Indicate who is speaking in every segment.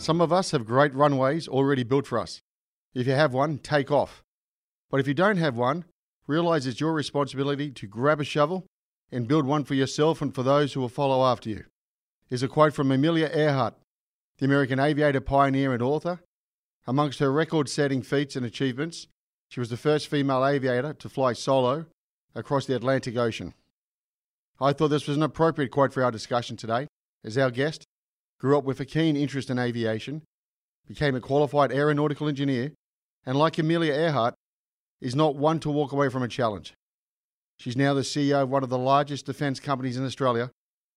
Speaker 1: Some of us have great runways already built for us. If you have one, take off. But if you don't have one, realize it's your responsibility to grab a shovel and build one for yourself and for those who will follow after you. Is a quote from Amelia Earhart, the American aviator pioneer and author. Amongst her record setting feats and achievements, she was the first female aviator to fly solo across the Atlantic Ocean. I thought this was an appropriate quote for our discussion today, as our guest grew up with a keen interest in aviation, became a qualified aeronautical engineer, and like Amelia Earhart, is not one to walk away from a challenge. She's now the CEO of one of the largest defence companies in Australia,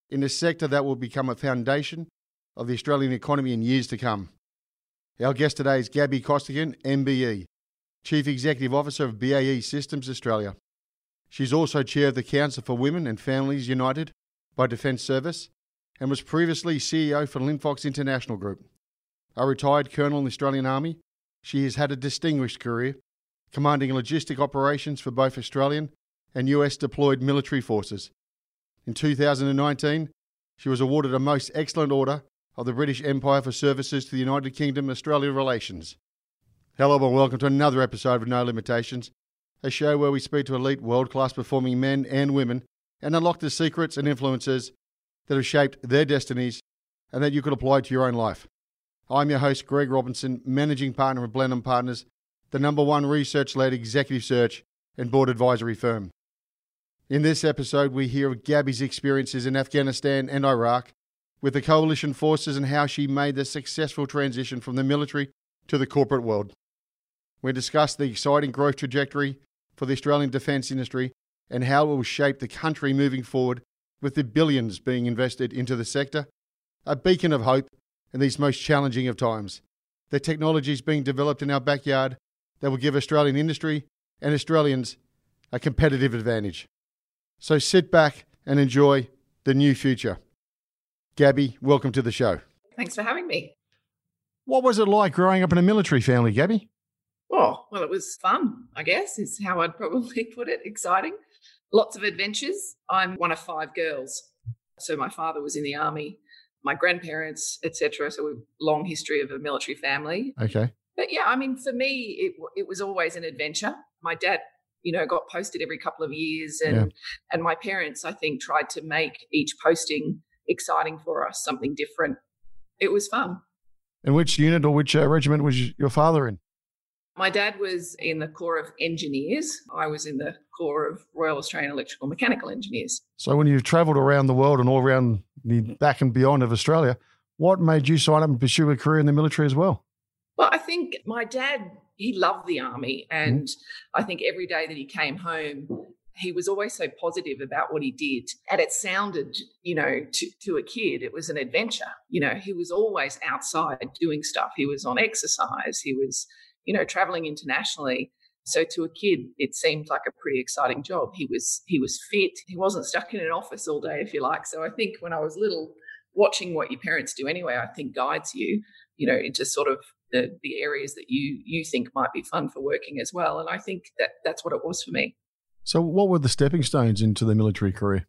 Speaker 1: in a sector that will become a foundation of the Australian economy in years to come. Our guest today is Gabby Costigan, MBE, Chief Executive Officer of BAE Systems Australia. She's also chair of the Council for Women and Families United by Defence Service and was previously CEO for Linfox International Group. A retired colonel in the Australian Army, she has had a distinguished career, commanding logistic operations for both Australian and US deployed military forces. In 2019, she was awarded a Most Excellent Order of the British Empire for services to the United Kingdom Australia relations. Hello and welcome to another episode of No Limitations, a show where we speak to elite world class performing men and women and unlock the secrets and influences that have shaped their destinies and that you could apply to your own life. I'm your host, Greg Robinson, managing partner of Blenheim Partners, the number one research led executive search and board advisory firm. In this episode, we hear of Gabby's experiences in Afghanistan and Iraq with the coalition forces and how she made the successful transition from the military to the corporate world. We discuss the exciting growth trajectory for the Australian defence industry and how it will shape the country moving forward with the billions being invested into the sector, a beacon of hope in these most challenging of times. The technology is being developed in our backyard that will give Australian industry and Australians a competitive advantage. So sit back and enjoy the new future. Gabby, welcome to the show.
Speaker 2: Thanks for having me.
Speaker 1: What was it like growing up in a military family, Gabby?
Speaker 2: Oh, well, it was fun, I guess, is how I'd probably put it. Exciting. Lots of adventures. I'm one of five girls. So my father was in the army, my grandparents, etc. So we've long history of a military family.
Speaker 1: Okay.
Speaker 2: But yeah, I mean, for me, it it was always an adventure. My dad, you know, got posted every couple of years, and
Speaker 1: Yeah.
Speaker 2: and my parents, I think, tried to make each posting exciting for us, something different. It was fun.
Speaker 1: And which unit or which uh, regiment was your father in?
Speaker 2: My dad was in the Corps of Engineers. I was in the Corps of Royal Australian Electrical Mechanical Engineers.
Speaker 1: So when you've travelled around the world and all around the back and beyond of Australia, what made you sign up and pursue a career in the military as well?
Speaker 2: Well, I think my dad, he loved the army. And mm-hmm. I think every day that he came home, he was always so positive about what he did. And it sounded, you know, to, to a kid, it was an adventure. You know, he was always outside doing stuff. He was on exercise. He was, you know, traveling internationally. So to a kid, it seemed like a pretty exciting job. He was he was fit. He wasn't stuck in an office all day, if you like. So I think when I was little, watching what your parents do anyway, I think guides you, you know, into sort of the the areas that you you think might be fun for working as well. And I think that that's what it was for me.
Speaker 1: So what were the stepping stones into the military career?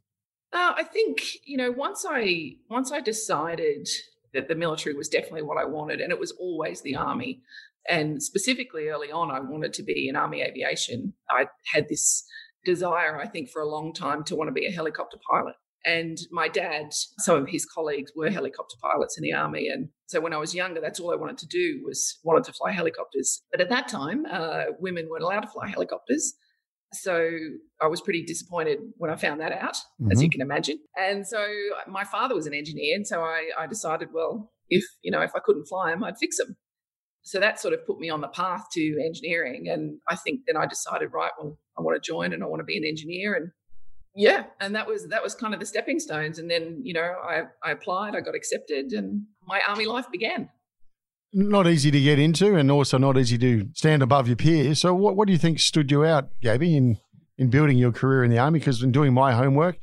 Speaker 2: Uh, I think you know once I once I decided that the military was definitely what I wanted, and it was always the army. And specifically early on, I wanted to be in army aviation. I had this desire, I think, for a long time to want to be a helicopter pilot. And my dad, some of his colleagues were helicopter pilots in the army. And so when I was younger, that's all I wanted to do was wanted to fly helicopters. But at that time, uh, women weren't allowed to fly helicopters. So I was pretty disappointed when I found that out, mm-hmm. as you mm-hmm. can imagine. And so my father was an engineer, and so I, I decided, well, if you know, if I couldn't fly them, I'd fix them. So that sort of put me on the path to engineering, and I think then I decided, right, well, I want to join and I want to be an engineer, and yeah, and that was that was kind of the stepping stones. And then you know, I I applied, I got accepted, and my army life began
Speaker 1: not easy to get into and also not easy to stand above your peers. So, what, what do you think stood you out, Gabby, in, in building your career in the Army? Because in doing my homework,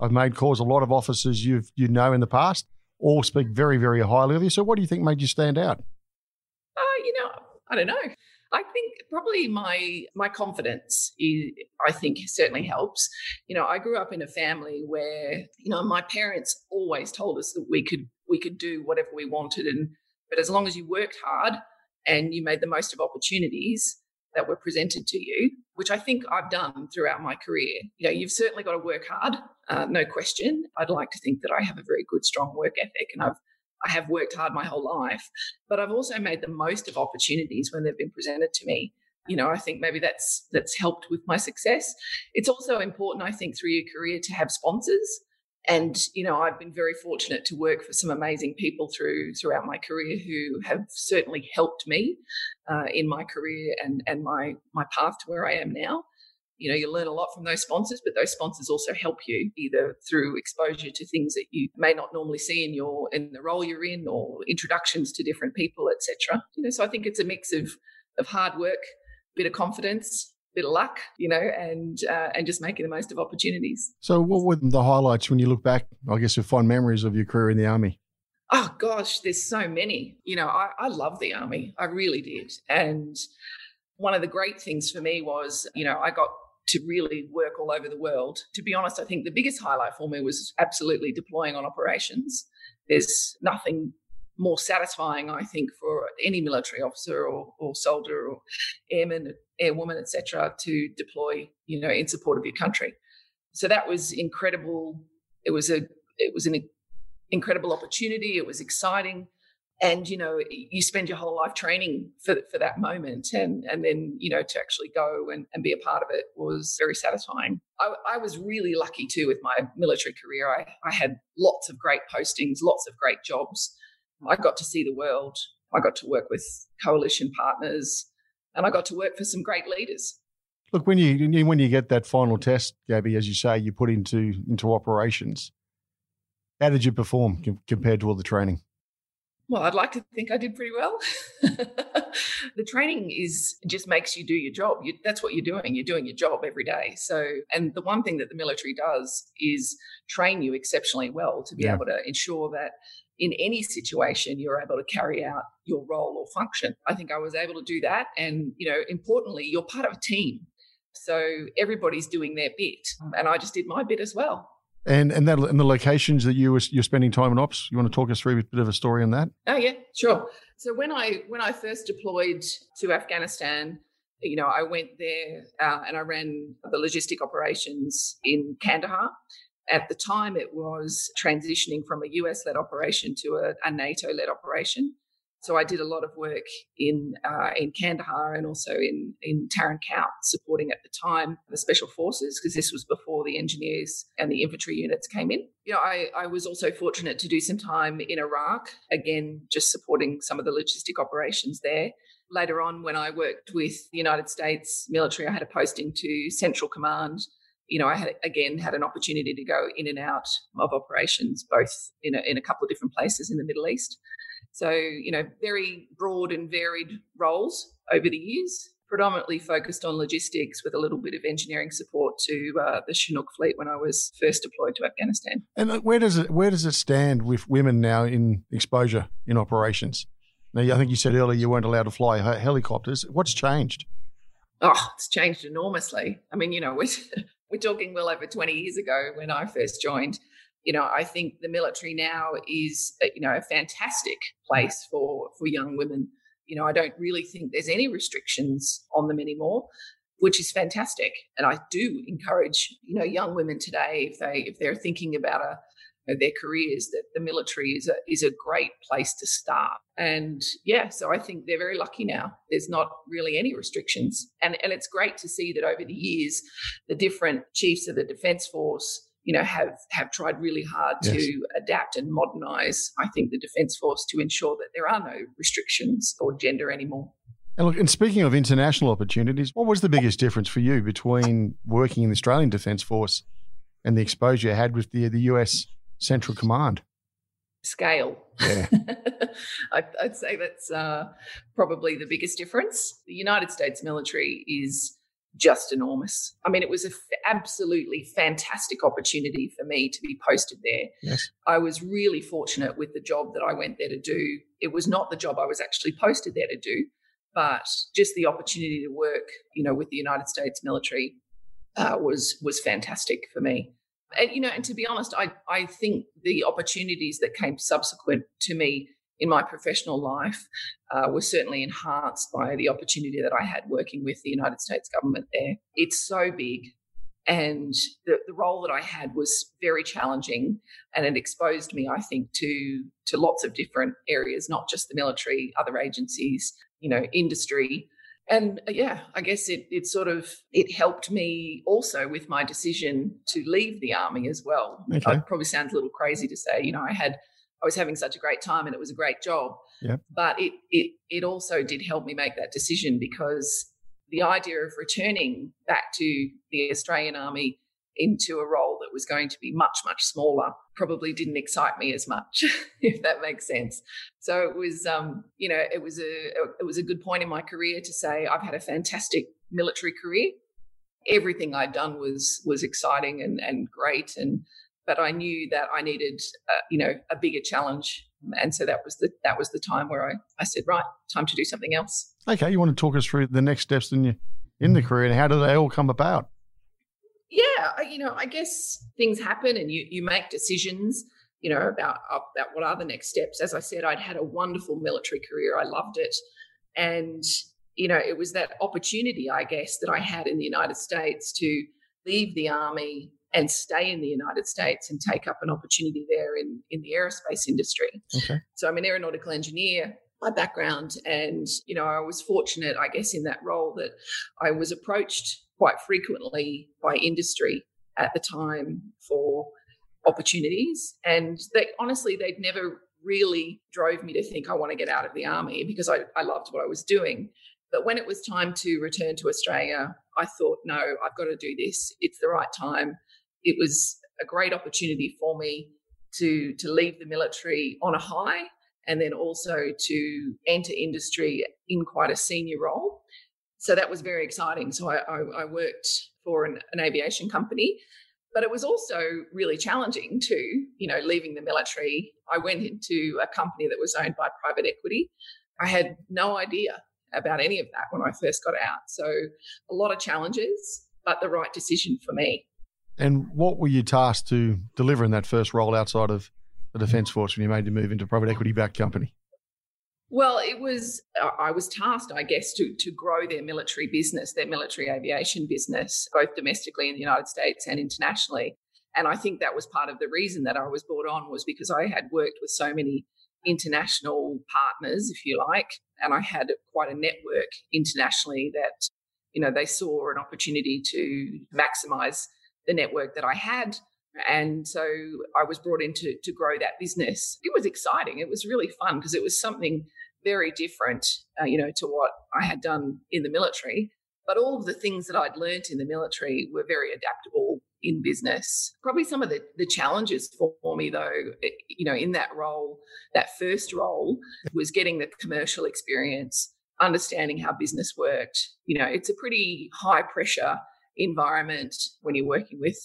Speaker 1: I've made calls a lot of officers you've you know in the past all speak very, very highly of you. So, what do you think made you stand out?
Speaker 2: You know, I don't know. I think probably my my confidence is, I think certainly helps. You know, I grew up in a family where you know my parents always told us that we could we could do whatever we wanted and but as long as you worked hard and you made the most of opportunities that were presented to you, which I think I've done throughout my career, you know, you've certainly got to work hard, uh, no question. I'd like to think that I have a very good, strong work ethic, and I've I have worked hard my whole life, but I've also made the most of opportunities when they've been presented to me. You know, I think maybe that's that's helped with my success. It's also important, I think, through your career to have sponsors and you know i've been very fortunate to work for some amazing people through throughout my career who have certainly helped me uh, in my career and and my my path to where i am now you know you learn a lot from those sponsors but those sponsors also help you either through exposure to things that you may not normally see in your in the role you're in or introductions to different people etc you know so i think it's a mix of of hard work bit of confidence bit of luck, you know, and uh, and just making the most of opportunities.
Speaker 1: So, what were the highlights when you look back? I guess your fond memories of your career in the army.
Speaker 2: Oh gosh, there's so many. You know, I, I love the army. I really did. And one of the great things for me was, you know, I got to really work all over the world. To be honest, I think the biggest highlight for me was absolutely deploying on operations. There's nothing more satisfying, I think, for any military officer or, or soldier or airman, airwoman, etc., to deploy, you know, in support of your country. So that was incredible. It was a it was an incredible opportunity. It was exciting, and you know, you spend your whole life training for for that moment, and and then you know to actually go and, and be a part of it was very satisfying. I, I was really lucky too with my military career. I I had lots of great postings, lots of great jobs I got to see the world. I got to work with coalition partners, and I got to work for some great leaders.
Speaker 1: Look, when you when you get that final test, Gabby, as you say, you put into into operations. How did you perform compared to all the training?
Speaker 2: Well, I'd like to think I did pretty well. the training is just makes you do your job. You, that's what you're doing. You're doing your job every day. So, and the one thing that the military does is train you exceptionally well to be yeah. able to ensure that in any situation you're able to carry out your role or function i think i was able to do that and you know importantly you're part of a team so everybody's doing their bit mm. and i just did my bit as well
Speaker 1: and and that and the locations that you were you're spending time in ops you want to talk us through a bit of a story on that?
Speaker 2: Oh yeah sure. So when i when i first deployed to afghanistan you know i went there uh, and i ran the logistic operations in kandahar. At the time, it was transitioning from a US led operation to a, a NATO led operation. So I did a lot of work in uh, in Kandahar and also in in Tarin Kowt, supporting at the time the special forces because this was before the engineers and the infantry units came in. You know, I, I was also fortunate to do some time in Iraq, again just supporting some of the logistic operations there. Later on, when I worked with the United States military, I had a posting to Central Command you know, I had again had an opportunity to go in and out of operations, both in a, in a couple of different places in the Middle East. So, you know, very broad and varied roles over the years, predominantly focused on logistics with a little bit of engineering support to uh, the Chinook fleet when I was first deployed to Afghanistan.
Speaker 1: And uh, where does it where does it stand with women now in exposure in operations? Now, I think you said earlier you weren't allowed to fly helicopters. What's changed?
Speaker 2: Oh, it's changed enormously. I mean, you know, we're, we're talking well over 20 years ago when I first joined. You know, I think the military now is, uh, you know, a fantastic place for for young women. You know, I don't really think there's any restrictions on them anymore. which is fantastic. And I do encourage, you know, young women today, if they if they're thinking about uh, a their careers, that the military is a is a great place to start. And yeah, so I think they're very lucky now. There's not really any restrictions, and and it's great to see that over the years, the different chiefs of the defence force you know have have tried really hard yes. to adapt and modernize i think the defence force to ensure that there are no restrictions or gender anymore
Speaker 1: and look, and speaking of international opportunities, what was the biggest difference for you between working in the Australian Defence Force and the exposure you had with the the US Central Command?
Speaker 2: Scale.
Speaker 1: Yeah.
Speaker 2: I'd, I'd, say that's uh, probably the biggest difference. The United States military is just enormous. I mean, it was an f- absolutely fantastic opportunity for me to be posted there.
Speaker 1: Yes.
Speaker 2: I was really fortunate with the job that I went there to do. It was not the job I was actually posted there to do, but just the opportunity to work, you know, with the United States military uh, was was fantastic for me. And you know, and to be honest, I I think the opportunities that came subsequent to me in my professional life uh, were certainly enhanced by the opportunity that I had working with the United States government there. It's so big. And the, the role that I had was very challenging and it exposed me, I think, to, to lots of different areas, not just the military, other agencies, you know, industry. And uh, yeah, I guess it it sort of it helped me also with my decision to leave the army as well.
Speaker 1: Okay.
Speaker 2: It probably sounds a little crazy to say, you know, I had I was having such a great time and it was a great job.
Speaker 1: Yeah.
Speaker 2: But it it it also did help me make that decision because the idea of returning back to the Australian Army into a role that was going to be much much smaller probably didn't excite me as much if that makes sense so it was um you know it was a it was a good point in my career to say i've had a fantastic military career everything i'd done was was exciting and and great and but I knew that I needed, uh, you know, a bigger challenge, and so that was the that was the time where I I said, right, time to do something else.
Speaker 1: Okay, you want to talk us through the next steps in your in the career and how do they all come about?
Speaker 2: Yeah, you know, I guess things happen and you you make decisions, you know, about about what are the next steps. As I said, I'd had a wonderful military career. I loved it, and you know, it was that opportunity, I guess, that I had in the United States to leave the army and stay in the United States and take up an opportunity there in, in the aerospace industry.
Speaker 1: Okay.
Speaker 2: So I'm an aeronautical engineer by background. And, you know, I was fortunate, I guess, in that role that I was approached quite frequently by industry at the time for opportunities. And they honestly, they'd never really drove me to think I want to get out of the army because I, I loved what I was doing. But when it was time to return to Australia, I thought, no, I've got to do this. It's the right time it was a great opportunity for me to to leave the military on a high and then also to enter industry in quite a senior role. So that was very exciting. So I, I, I worked for an, an, aviation company, but it was also really challenging to, You know, leaving the military, I went into a company that was owned by private equity. I had no idea about any of that when I first got out. So a lot of challenges, but the right decision for me.
Speaker 1: And what were you tasked to deliver in that first role outside of the Defence Force when you made the move into private equity backed company?
Speaker 2: Well, it was uh, I was tasked, I guess, to to grow their military business, their military aviation business, both domestically in the United States and internationally. And I think that was part of the reason that I was brought on was because I had worked with so many international partners, if you like, and I had quite a network internationally that you know they saw an opportunity to maximize the network that I had. And so I was brought in to, to grow that business. It was exciting. It was really fun because it was something very different, uh, you know, to what I had done in the military. But all of the things that I'd learnt in the military were very adaptable in business. Probably some of the, the challenges for, me, though, eh, you know, in that role, that first role was getting the commercial experience, understanding how business worked. You know, it's a pretty high pressure environment when you're working with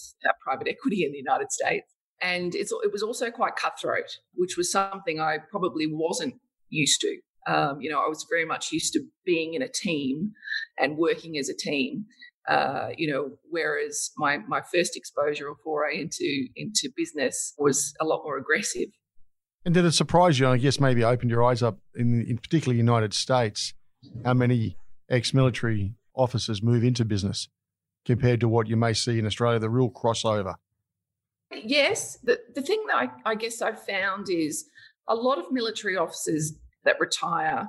Speaker 2: private equity in the United States. And it was also quite cutthroat, which was something I probably wasn't used to. Um, you know, I was very much used to being in a team and working as a team. Uh, you know, whereas my my first exposure or foray into into business was a lot more aggressive.
Speaker 1: And did it surprise you? I guess maybe opened your eyes up in, in particularly United States, how many ex-military officers move into business compared to what you may see in Australia, the real crossover?
Speaker 2: Yes. The, the thing that I, I guess I've found is a lot of military officers that retire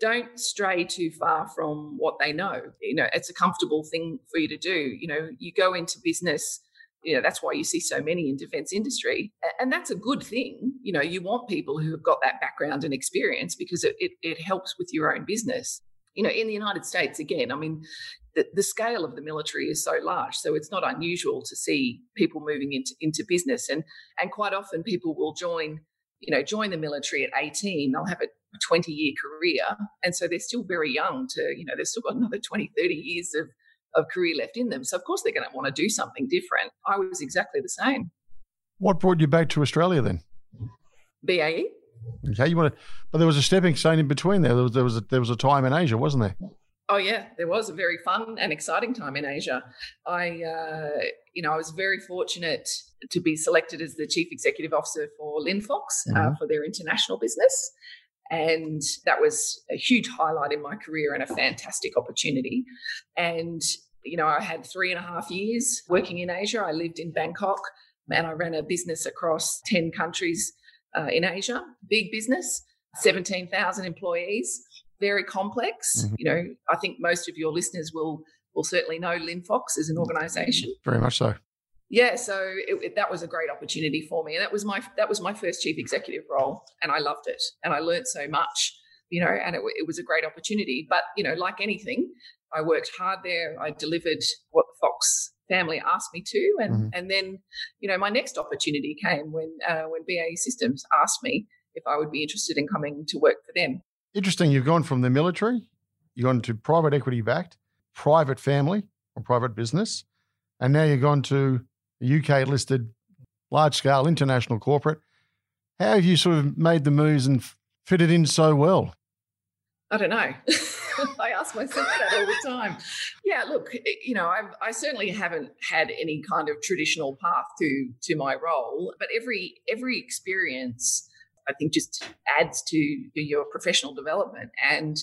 Speaker 2: don't stray too far from what they know. You know, it's a comfortable thing for you to do. You know, you go into business, you know, that's why you see so many in defense industry. And that's a good thing. You know, you want people who have got that background and experience because it, it, it helps with your own business. You know, in the United States, again, I mean, the, the scale of the military is so large. So it's not unusual to see people moving into, into business. And and quite often people will join you know, join the military at 18, they'll have a 20 year career. And so they're still very young to, you know, they've still got another 20, 30 years of, of career left in them. So, of course, they're going to want to do something different. I was exactly the same.
Speaker 1: What brought you back to Australia then?
Speaker 2: BAE.
Speaker 1: Okay, you want to, but there was a stepping stone in between there. There was there was a, there was a time in Asia, wasn't there?
Speaker 2: Oh yeah, there was a very fun and exciting time in Asia. I, uh, you know, I was very fortunate to be selected as the chief executive officer for Linfox uh, mm-hmm. uh, for their international business, and that was a huge highlight in my career and a fantastic opportunity. And you know, I had three and a half years working in Asia. I lived in Bangkok, and I ran a business across ten countries uh, in Asia. Big business, seventeen thousand employees very complex. Mm-hmm. You know, I think most of your listeners will will certainly know Linfox as an organisation.
Speaker 1: Very much so.
Speaker 2: Yeah, so it, it, that was a great opportunity for me, and that was my that was my first chief executive role, and I loved it, and I learned so much. You know, and it, it was a great opportunity. But you know, like anything, I worked hard there. I delivered what the Fox family asked me to, and mm-hmm. and then you know, my next opportunity came when uh, when BAE Systems asked me if I would be interested in coming to work for them
Speaker 1: interesting. You've gone from the military, you've gone to private equity backed, private family or private business, and now you've gone to a UK listed, large scale international corporate. How have you sort of made the moves and fitted in so well?
Speaker 2: I don't know. I ask myself that all the time. Yeah, look, you know, I've, I certainly haven't had any kind of traditional path to to my role, but every every experience I think just adds to your professional development. And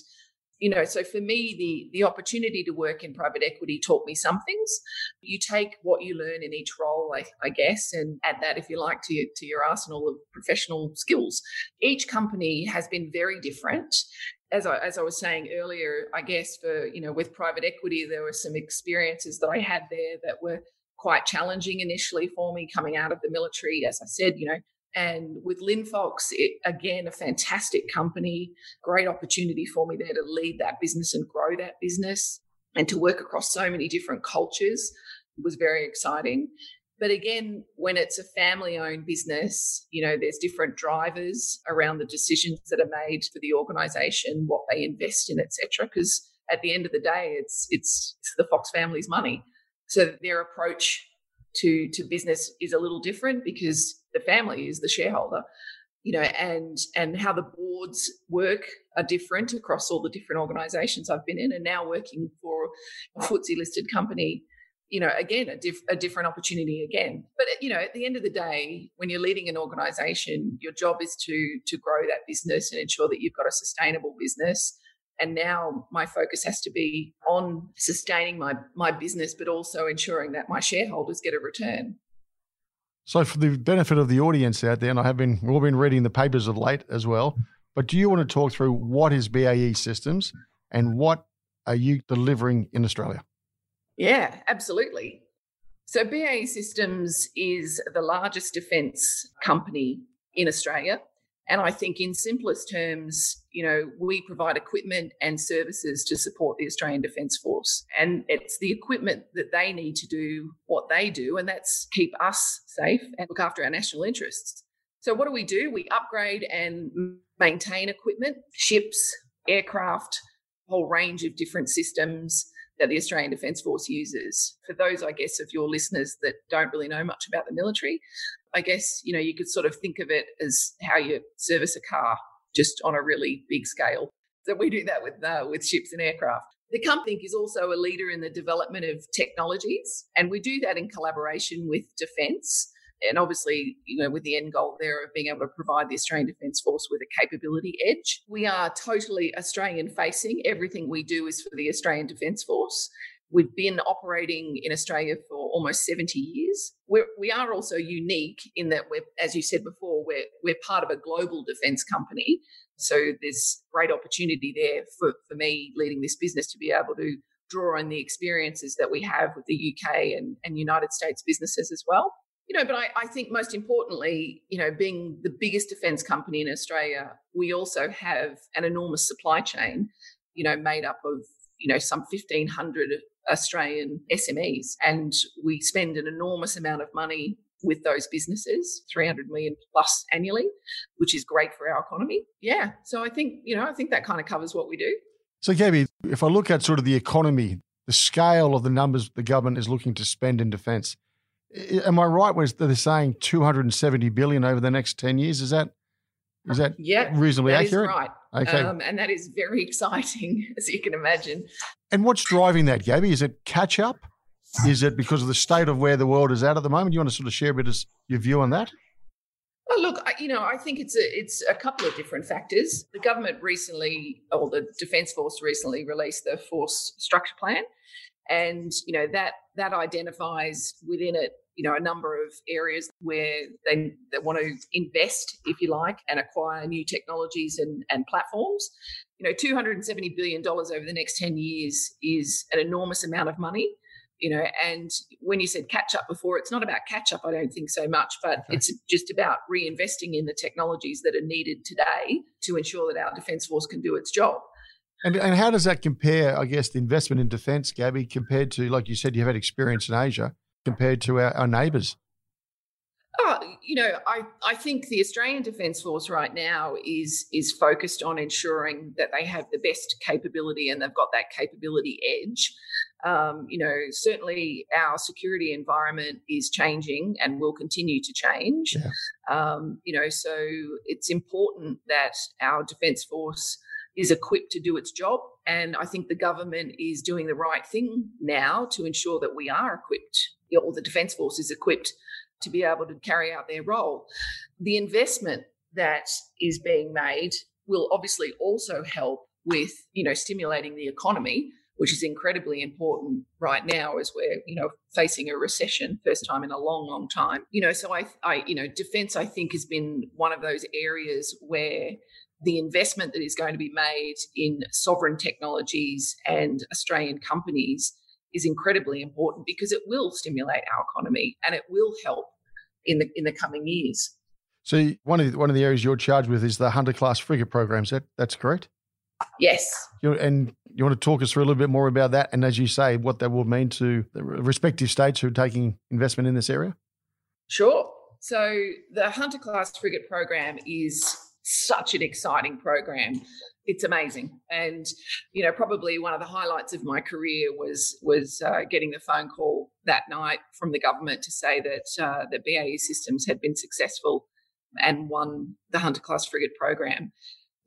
Speaker 2: you know, so for me, the the opportunity to work in private equity taught me some things. You take what you learn in each role, I, I guess, and add that, if you like, to your, to your arsenal of professional skills. Each company has been very different. As I, as I was saying earlier, I guess for you know, with private equity, there were some experiences that I had there that were quite challenging initially for me coming out of the military. As I said, you know, and with Linfox, it, again, a fantastic company, great opportunity for me there to lead that business and grow that business and to work across so many different cultures was very exciting. But again, when it's a family owned business, you know, there's different drivers around the decisions that are made for the organization, what they invest in, etc. Because at the end of the day, it's, it's, it's the Fox family's money. So their approach to to business is a little different because the family is the shareholder you know and and how the boards work are different across all the different organizations I've been in and now working for a FTSE listed company you know again a, diff, a different opportunity again. But you know at the end of the day when you're leading an organization your job is to to grow that business and ensure that you've got a sustainable business. And now my focus has to be on sustaining my my business but also ensuring that my shareholders get a return
Speaker 1: so for the benefit of the audience out there and i have been we've all been reading the papers of late as well but do you want to talk through what is bae systems and what are you delivering in australia?
Speaker 2: Yeah absolutely. So bae systems is the largest defence company in australia and I think, in simplest terms, you know, we provide equipment and services to support the Australian Defence Force. And it's the equipment that they need to do what they do, and that's keep us safe and look after our national interests. So, what do we do? We upgrade and maintain equipment, ships, aircraft, a whole range of different systems that the Australian Defence Force uses. For those, I guess, of your listeners that don't really know much about the military, I guess, you know, you could sort of think of it as how you service a car, just on a really big scale. So we do that with uh, with ships and aircraft. The company is also a leader in the development of technologies, and we do that in collaboration with defence and obviously, you know, with the end goal there of being able to provide the Australian Defence Force with a capability edge. We are totally Australian facing. Everything we do is for the Australian Defence Force. We've been operating in Australia for almost 70 years. We're, we are also unique in that we're, as you said before, we're, we're part of a global defence company. So there's great opportunity there for, for me leading this business to be able to draw on the experiences that we have with the UK and, and United States businesses as well. You know, but I, I think most importantly, you know, being the biggest defence company in Australia, we also have an enormous supply chain, you know, made up of, you know, some 1,500 Australian SMEs. And we spend an enormous amount of money with those businesses, 300 million plus annually, which is great for our economy. Yeah. So I think, you know, I think that kind of covers what we do.
Speaker 1: So, Gabby, if I look at sort of the economy, the scale of the numbers the government is looking to spend in defence, am I right when they're saying 270 billion over the next 10 years? Is that is that
Speaker 2: yeah,
Speaker 1: reasonably
Speaker 2: that
Speaker 1: accurate?
Speaker 2: right.
Speaker 1: Okay.
Speaker 2: Um, and that is very exciting, as you can imagine.
Speaker 1: And what's driving that, Gabby? Is it catch up? Is it because of the state of where the world is at at the moment? You want to sort of share a bit of your view on that?
Speaker 2: Oh, look, I, you know, I think it's a it's a couple of different factors. The government recently, or the Defence Force recently, released the Force Structure Plan, and you know that that identifies within it you know a number of areas where they, they want to invest if you like and acquire new technologies and, and platforms you know 270 billion dollars over the next 10 years is an enormous amount of money you know and when you said catch up before it's not about catch up i don't think so much but okay. it's just about reinvesting in the technologies that are needed today to ensure that our defence force can do its job
Speaker 1: and, and how does that compare, I guess, the investment in defence, Gabby, compared to, like you said, you've had experience in Asia compared to our, our neighbours?
Speaker 2: Oh, you know, I, I think the Australian Defence Force right now is is focused on ensuring that they have the best capability and they've got that capability edge. Um, you know, certainly our security environment is changing and will continue to change. Yeah. Um, you know, so it's important that our Defence Force is equipped to do its job. And I think the government is doing the right thing now to ensure that we are equipped, or the Defence Force is equipped to be able to carry out their role. The investment that is being made will obviously also help with, you know, stimulating the economy, which is incredibly important right now as we're, you know, facing a recession, first time in a long, long time. You know, so I, I, you know, defence I think has been one of those areas where the investment that is going to be made in sovereign technologies and Australian companies is incredibly important because it will stimulate our economy and it will help in the in the coming years.
Speaker 1: So one of the, one of the areas you're charged with is the Hunter class frigate programs. That that's correct.
Speaker 2: Yes.
Speaker 1: You, and you want to talk us through a little bit more about that, and as you say, what that will mean to the respective states who are taking investment in this area.
Speaker 2: Sure. So the Hunter class frigate program is such an exciting program. It's amazing, and you know, probably one of the highlights of my career was was uh, getting the phone call that night from the government to say that uh, that BAE Systems had been successful and won the Hunter class frigate program.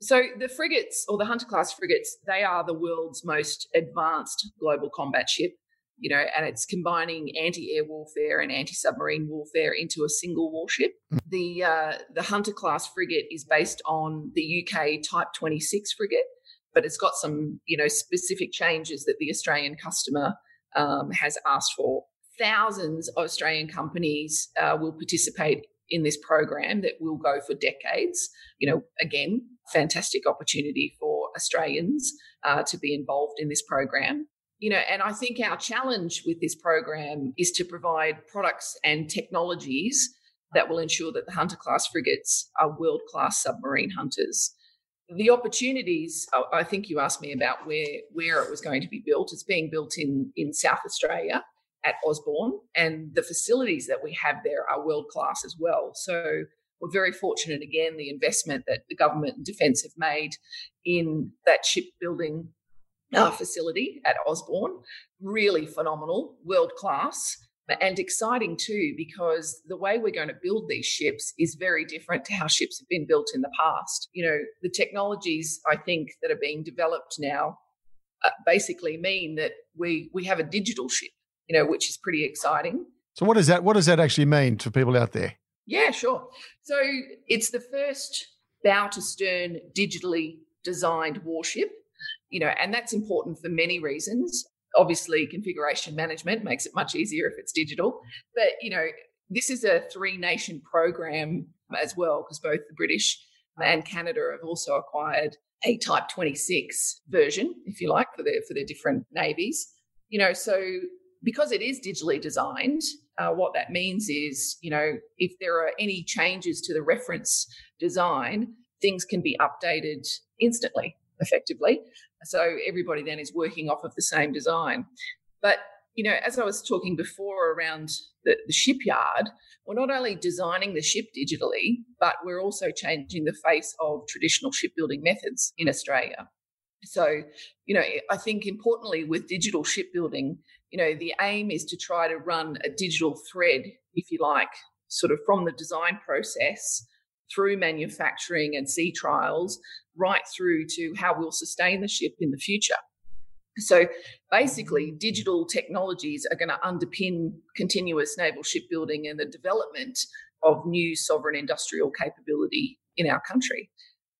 Speaker 2: So the frigates or the Hunter class frigates, they are the world's most advanced global combat ship you know, and it's combining anti-air warfare and anti-submarine warfare into a single warship. Mm. The uh, the Hunter class frigate is based on the UK Type 26 frigate, but it's got some you know specific changes that the Australian customer um, has asked for. Thousands of Australian companies uh, will participate in this program that will go for decades. You know, again, fantastic opportunity for Australians uh, to be involved in this program you know, and I think our challenge with this program is to provide products and technologies that will ensure that the Hunter class frigates are world class submarine hunters. The opportunities, I think you asked me about where, where it was going to be built. It's being built in, in South Australia at Osborne, and the facilities that we have there are world class as well. So we're very fortunate again the investment that the government and defence have made in that shipbuilding uh, facility at Osborne. Really phenomenal, world class, and exciting too, because the way we're going to build these ships is very different to how ships have been built in the past. You know, the technologies I think that are being developed now uh, basically mean that we we have a digital ship, you know, which is pretty exciting.
Speaker 1: So what does that what does that actually mean to people out there?
Speaker 2: Yeah, sure. So it's the first bow to stern digitally designed warship, you know, and that's important for many reasons. Obviously, configuration management makes it much easier if it's digital, but you know, this is a three nation program as well because both the British and Canada have also acquired a Type 26 version, if you like, for their for their different navies. You know, so because it is digitally designed, uh, what that means is, you know, if there are any changes to the reference design, things can be updated instantly, effectively. So everybody then is working off of the same design. But, you know, as I was talking before around the, the shipyard, we're not only designing the ship digitally, but we're also changing the face of traditional shipbuilding methods in Australia. So, you know, I think importantly with digital shipbuilding, you know, the aim is to try to run a digital thread, if you like, sort of from the design process through manufacturing and sea trials, right through to how we'll sustain the ship in the future. So basically, digital technologies are going to underpin continuous naval shipbuilding and the development of new sovereign industrial capability in our country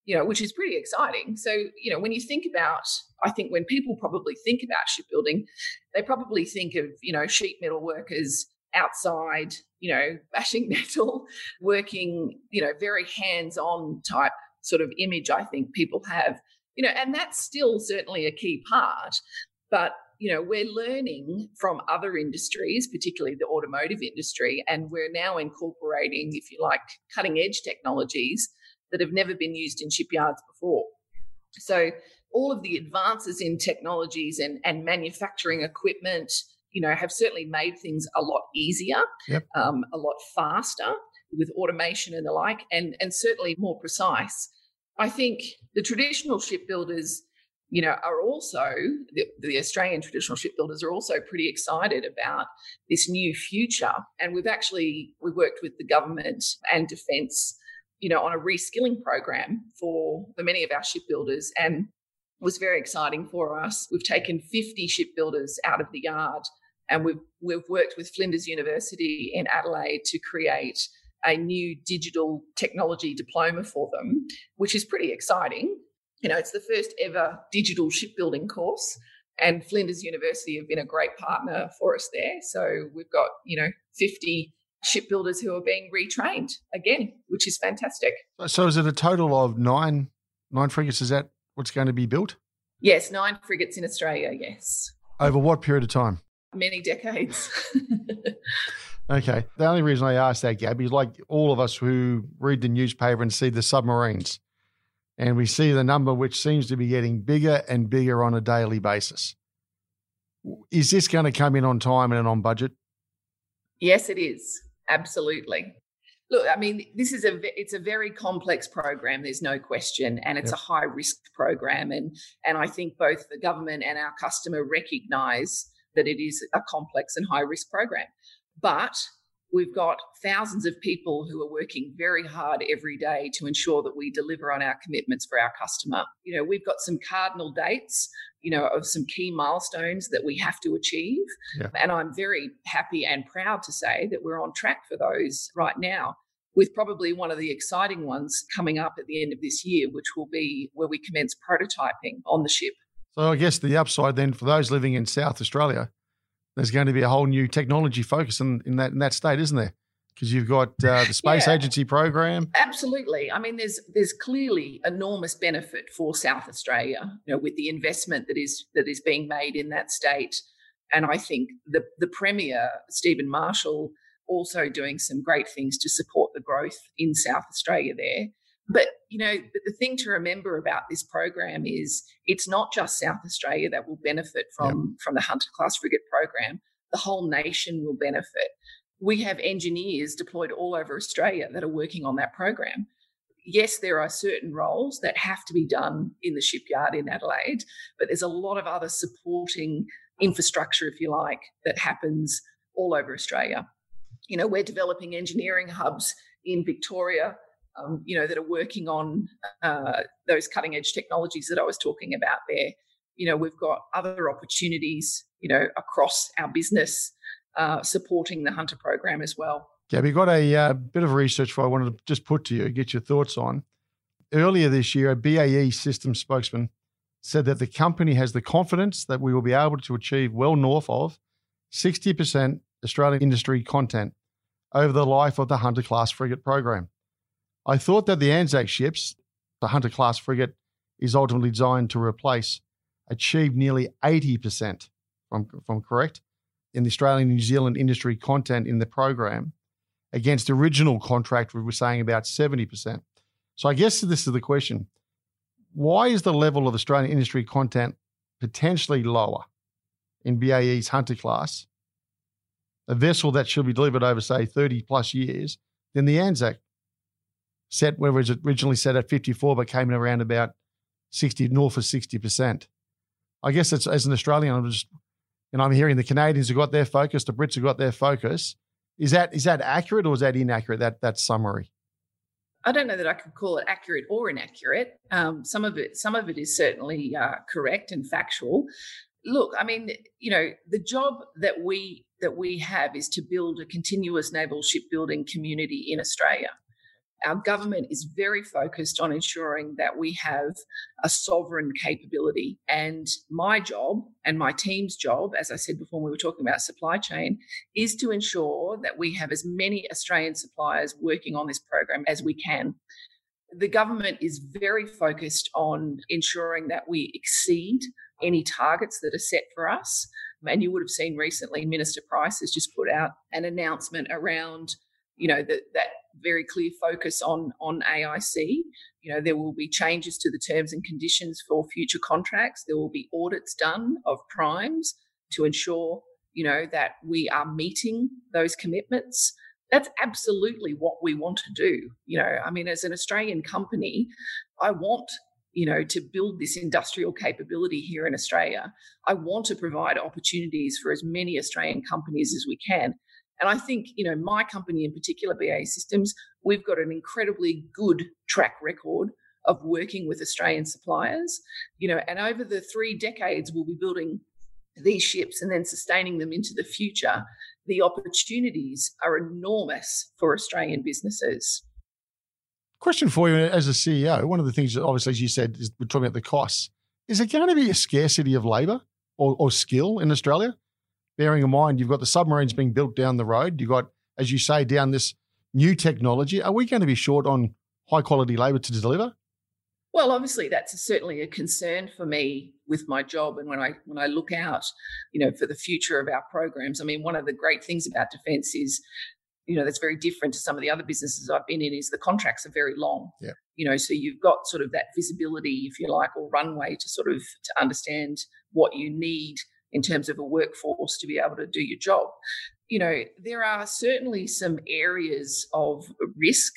Speaker 2: you know, which is pretty exciting. So, you know, when you think about, I think when people probably think about shipbuilding, they probably think of, you know, sheet metal workers outside, you know, bashing metal, working, you know, very hands on type sort of image I think people have, you know, and that's still certainly a key part. But, you know, we're learning from other industries, particularly the automotive industry, and we're now incorporating, if you like, cutting edge technologies that have never been used in shipyards before. So all of the advances in technologies and, and manufacturing equipment, you know, have certainly made things a lot easier,
Speaker 1: yep.
Speaker 2: um, a lot faster with automation and the like, and, and certainly more precise. I think the traditional shipbuilders, you know, are also the, the, Australian traditional shipbuilders are also pretty excited about this new future. And we've actually we worked with the government and defence you know, on a reskilling program for, for many of our shipbuilders and was very exciting for us. We've taken 50 shipbuilders out of the yard and we've, we've worked with Flinders University in Adelaide to create a new digital technology diploma for them, which is pretty exciting. You know, it's the first ever digital shipbuilding course and Flinders University have been a great partner for us there. So we've got, you know, 50 shipbuilders who are being retrained again, which is fantastic.
Speaker 1: So is it a total of nine nine frigates? Is that what's going to be built?
Speaker 2: Yes, nine frigates in Australia. Yes.
Speaker 1: Over what period of time?
Speaker 2: Many decades.
Speaker 1: okay. The only reason I asked that, Gabby, is like all of us who read the newspaper and see the submarines, and we see the number which seems to be getting bigger and bigger on a daily basis. Is this going to come in on time and on budget?
Speaker 2: Yes, it is. Absolutely. Look, I mean, this is a it's a very complex program. There's no question, and it's yep. a high risk program. And and I think both the government and our customer recognise that it is a complex and high risk program. But we've got thousands of people who are working very hard every day to ensure that we deliver on our commitments for our customer. You know, we've got some cardinal dates you know, of some key milestones that we have to achieve. Yeah. And I'm very happy and proud to say that we're on track for those right now, with probably one of the exciting ones coming up at the end of this year, which will be where we commence prototyping on the ship.
Speaker 1: So I guess the upside then for those living in South Australia, there's going to be a whole new technology focus in, in that in that state, isn't there? because you've got uh, the space yeah, agency program.
Speaker 2: Absolutely. I mean, there's there's clearly enormous benefit for South Australia, you know, with the investment that is that is being made in that state, and I think the the premier Steven Marshall also doing some great things to support the growth in South Australia there. But you know, but the thing to remember about this program is it's not just South Australia that will benefit from yep. from the Hunter class frigate program. The whole nation will benefit we have engineers deployed all over Australia that are working on that program. Yes, there are certain roles that have to be done in the shipyard in Adelaide, but there's a lot of other supporting infrastructure, if you like, that happens all over Australia. You know, we're developing engineering hubs in Victoria, um, you know, that are working on uh, those cutting edge technologies that I was talking about there. You know, we've got other opportunities, you know, across our business uh, supporting the Hunter program as well.
Speaker 1: Gabby, got a uh, bit of research for I wanted to just put to you, get your thoughts on. Earlier this year, a BAE systems spokesman said that the company has the confidence that we will be able to achieve well north of 60% Australian industry content over the life of the Hunter class frigate program. I thought that the Anzac ships, the Hunter class frigate, is ultimately designed to replace, achieved nearly 80%, from, from correct, in the Australian New Zealand industry content in the program against original contract, we were saying about 70%. So I guess this is the question. Why is the level of Australian industry content potentially lower in BAE's Hunter class, a vessel that should be delivered over, say, 30 plus years, than the Anzac set where it was originally set at 54 but came in around about 60 north of 60%. I guess it's as an Australian, I'm just and I'm hearing the Canadians have got their focus, the Brits have got their focus. Is that is that accurate or is that inaccurate? That that summary.
Speaker 2: I don't know that I could call it accurate or inaccurate. Um, some of it, some of it is certainly uh, correct and factual. Look, I mean, you know, the job that we that we have is to build a continuous naval shipbuilding community in Australia our government is very focused on ensuring that we have a sovereign capability. And my job and my team's job, as I said before, we were talking about supply chain, is to ensure that we have as many Australian suppliers working on this program as we can. The government is very focused on ensuring that we exceed any targets that are set for us. And you would have seen recently, Minister Price has just put out an announcement around you know that that very clear focus on on AIC. You know, there will be changes to the terms and conditions for future contracts. There will be audits done of primes to ensure, you know, that we are meeting those commitments. That's absolutely what we want to do. You know, I mean, as an Australian company, I want you know, to build this industrial capability here in Australia. I want to provide opportunities for as many Australian companies as we can. And I think, you know, my company in particular, BAE Systems, we've got an incredibly good track record of working with Australian suppliers, you know, and over the three decades we'll be building these ships and then sustaining them into the future. The opportunities are enormous for Australian businesses.
Speaker 1: Question for you as a CEO. One of the things obviously, as you said, is we're talking about the costs. Is it going to be a scarcity of labour or, or skill in Australia? Bearing in mind you've got the submarines being built down the road, you've got, as you say, down this new technology. Are we going to be short on high quality labour to deliver?
Speaker 2: Well, obviously, that's certainly a concern for me with my job, and when I when I look out, you know, for the future of our programs. I mean, one of the great things about defence is, you know, that's very different to some of the other businesses I've been in. Is the contracts are very long.
Speaker 1: Yeah.
Speaker 2: You know, so you've got sort of that visibility, if you like, or runway to sort of to understand what you need in terms of a workforce to be able to do your job. You know, there are certainly some areas of risk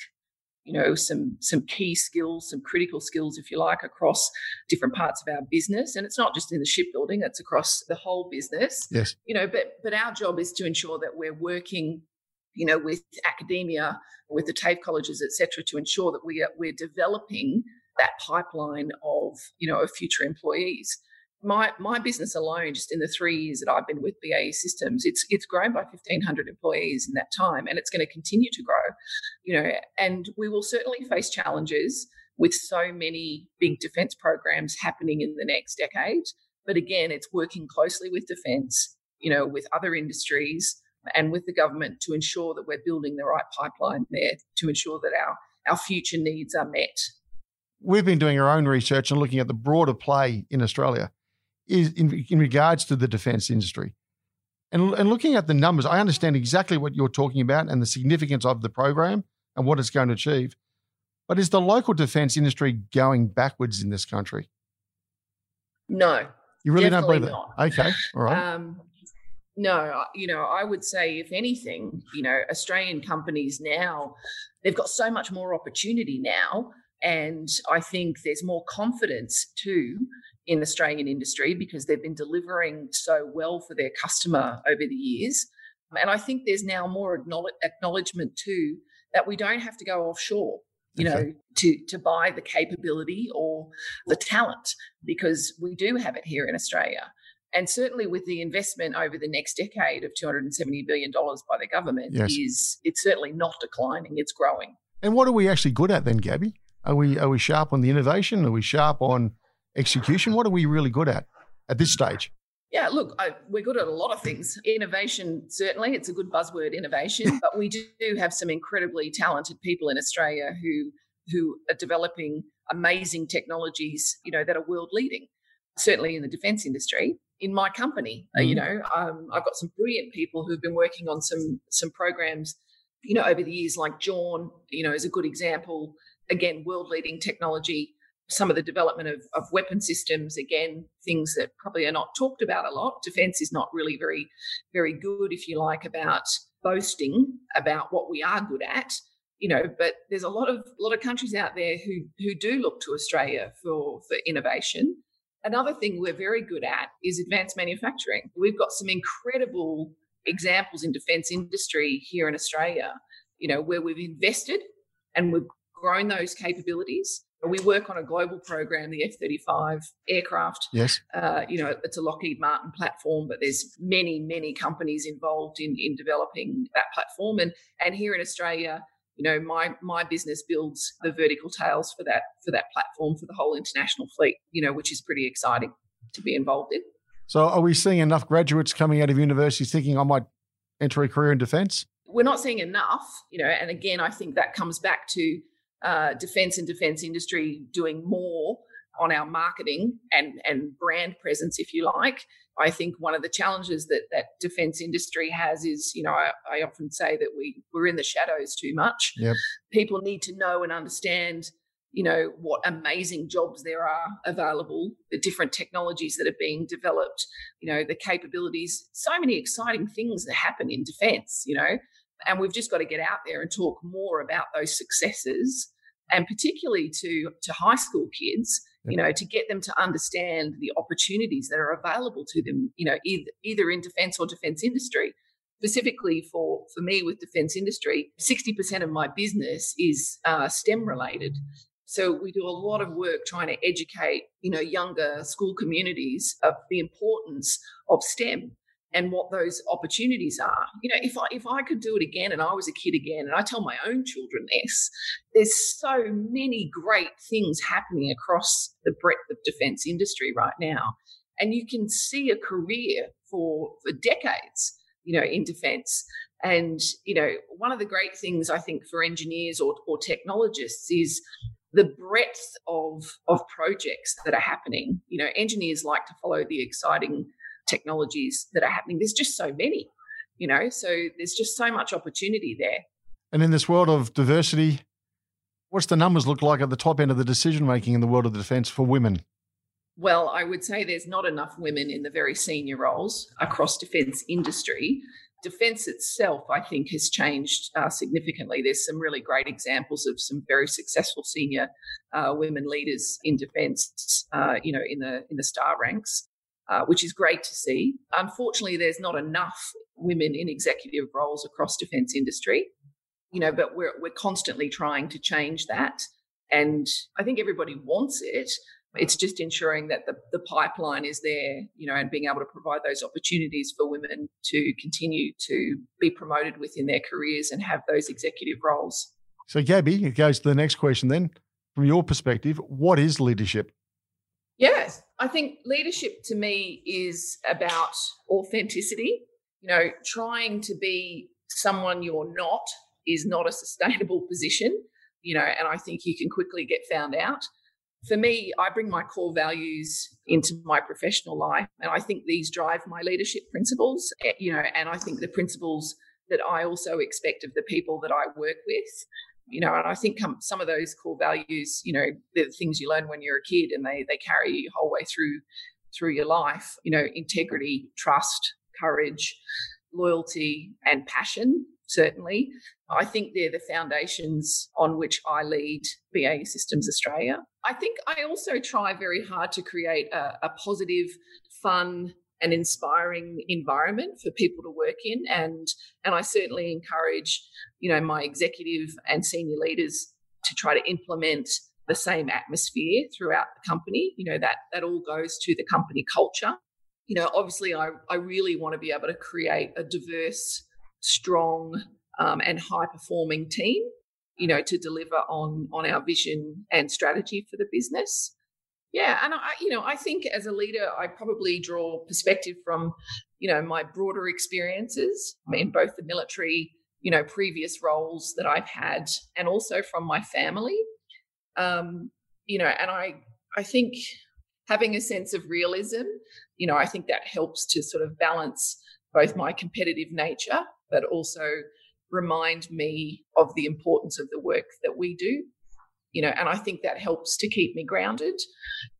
Speaker 2: you know some some key skills some critical skills if you like across different parts of our business. And it's not just in the shipbuilding it's across the whole business.
Speaker 1: Yes.
Speaker 2: You know but but our job is to ensure that we're working you know with academia with the TAFE colleges etc to ensure that we are we're developing that pipeline of you know of future employees my my business alone, just in the three years that I've been with BAE Systems, it's it's grown by fifteen hundred employees in that time, and it's going to continue to grow. You know, and we will certainly face challenges with so many big defence programs happening in the next decade. But again, it's working closely with defence, you know, with other industries and with the government to ensure that we're building the right pipeline there to ensure that our our future needs are met.
Speaker 1: We've been doing our own research and looking at the broader play in Australia is in, in regards to the defense industry. And, and looking at the numbers, I understand exactly what you're talking about and the significance of the program and what it's going to achieve. But is the local defense industry going backwards in this country?
Speaker 2: No.
Speaker 1: You really
Speaker 2: don't
Speaker 1: believe
Speaker 2: not.
Speaker 1: that? Okay. All right.
Speaker 2: Um, no, you know, I would say, if anything, you know, Australian companies now, they've got so much more opportunity now. And I think there's more confidence too in Australian industry because they've been delivering so well for their customer over the years. And I think there's now more acknowledgement too that we don't have to go offshore, you okay. know, to to buy the capability or the talent because we do have it here in Australia. And certainly with the investment over the next decade of $270 billion by the government
Speaker 1: Yes.
Speaker 2: is it's certainly not declining, it's growing.
Speaker 1: And what are we actually good at then, Gabby? Are we are we sharp on the innovation? Are we sharp on execution? What are we really good at at this stage?
Speaker 2: Yeah, look, I, we're good at a lot of things. Innovation, certainly, it's a good buzzword, innovation. but we do have some incredibly talented people in Australia who who are developing amazing technologies, you know, that are world leading. Certainly in the defence industry. In my company, uh, you know, um, I've got some brilliant people who've been working on some some programs, you know, over the years. Like John, you know, is a good example. Again, world leading technology some of the development of, of weapon systems again things that probably are not talked about a lot. Defense is not really very very good if you like about boasting about what we are good at you know but there's a lot of a lot of countries out there who who do look to australia for for innovation. Another thing we're very good at is advanced manufacturing. We've got some incredible examples in defense industry here in australia you know where we've invested and we've grown those capabilities we work on a global program, the F 35 aircraft.
Speaker 1: Yes.
Speaker 2: Uh, you know, it's a Lockheed Martin platform, but there's many, many companies involved in, in developing that platform. And, and here in Australia, you know, my, my business builds the vertical tails for that, for that platform for the whole international fleet, you know, which is pretty exciting to be involved in.
Speaker 1: So are we seeing enough graduates coming out of universities thinking I might enter a career in defence?
Speaker 2: We're not seeing enough, you know, and again, I think that comes back to uh, defense and defense industry doing more on our marketing and, and brand presence, if you like. I think one of the challenges that that defense industry has is, you know, I, I often say that we we're in the shadows too much.
Speaker 1: Yep.
Speaker 2: People need to know and understand, you know, what amazing jobs there are available, the different technologies that are being developed, you know, the capabilities, so many exciting things that happen in defense, you know. And we've just got to get out there and talk more about those successes, and particularly to to high school kids, you know, to get them to understand the opportunities that are available to them, you know, either either in defence or defence industry. Specifically for for me with defence industry, sixty percent of my business is uh, STEM related. So we do a lot of work trying to educate, you know, younger school communities of the importance of STEM and what those opportunities are. You know, if I if I could do it again and I was a kid again, and I tell my own children this, there's so many great things happening across the breadth of defence industry right now, and you can see a career for for decades. You know, in defence. And, you know, one of the great things I think for engineers or, or technologists is the breadth of, of projects that are happening. You know, engineers like to follow the exciting technologies that are happening. There's just so many, you know, so there's just so much opportunity there.
Speaker 1: And in this world of diversity, what's the numbers look like at the top end of the decision making in the world of the defence for women?
Speaker 2: Well, I would say there's not enough women in the very senior roles across defence industry. Defence itself, I think, has changed uh, significantly. There's some really great examples of some very successful senior uh, women leaders in defence, uh, you know, in the in the star ranks uh, which is great to see. Unfortunately, there's not enough women in executive roles across defence industry, you know, but we're we're constantly trying to change that, and I think everybody wants it. It's just ensuring that the, the pipeline is there, you know, and being able to provide those opportunities for women to continue to be promoted within their careers and have those executive roles.
Speaker 1: So, Gabby, it goes to the next question then. From your perspective, what is leadership?
Speaker 2: Yes, I think leadership to me is about authenticity. You know, trying to be someone you're not is not a sustainable position, you know, and I think you can quickly get found out. For me, I bring my core values into my professional life, and I think these drive my leadership principles, eh, you know, and I think the principles that I also expect of the people that I work with you know, and I think some of those core values, you know, the things you learn when you're a kid, and they they carry you whole way through through your life. You know, integrity, trust, courage, loyalty, and passion. Certainly, I think they're the foundations on which I lead BAE Systems Australia. I think I also try very hard to create a, a positive, fun, and inspiring environment for people to work in. And and I certainly encourage you know my executive and senior leaders to try to implement the same atmosphere throughout the company. You know that that all goes to the company culture. You know, obviously, I, I really want to be able to create a diverse, strong, um, and high performing team, you know, to deliver on on our vision and strategy for the business. Yeah, and I, you know, I think as a leader, I probably draw perspective from, you know, my broader experiences in both the military, you know, previous roles that I've had, and also from my family. Um, you know, and I, I think having a sense of realism, you know, I think that helps to sort of balance both my competitive nature, but also remind me of the importance of the work that we do you know and i think that helps to keep me grounded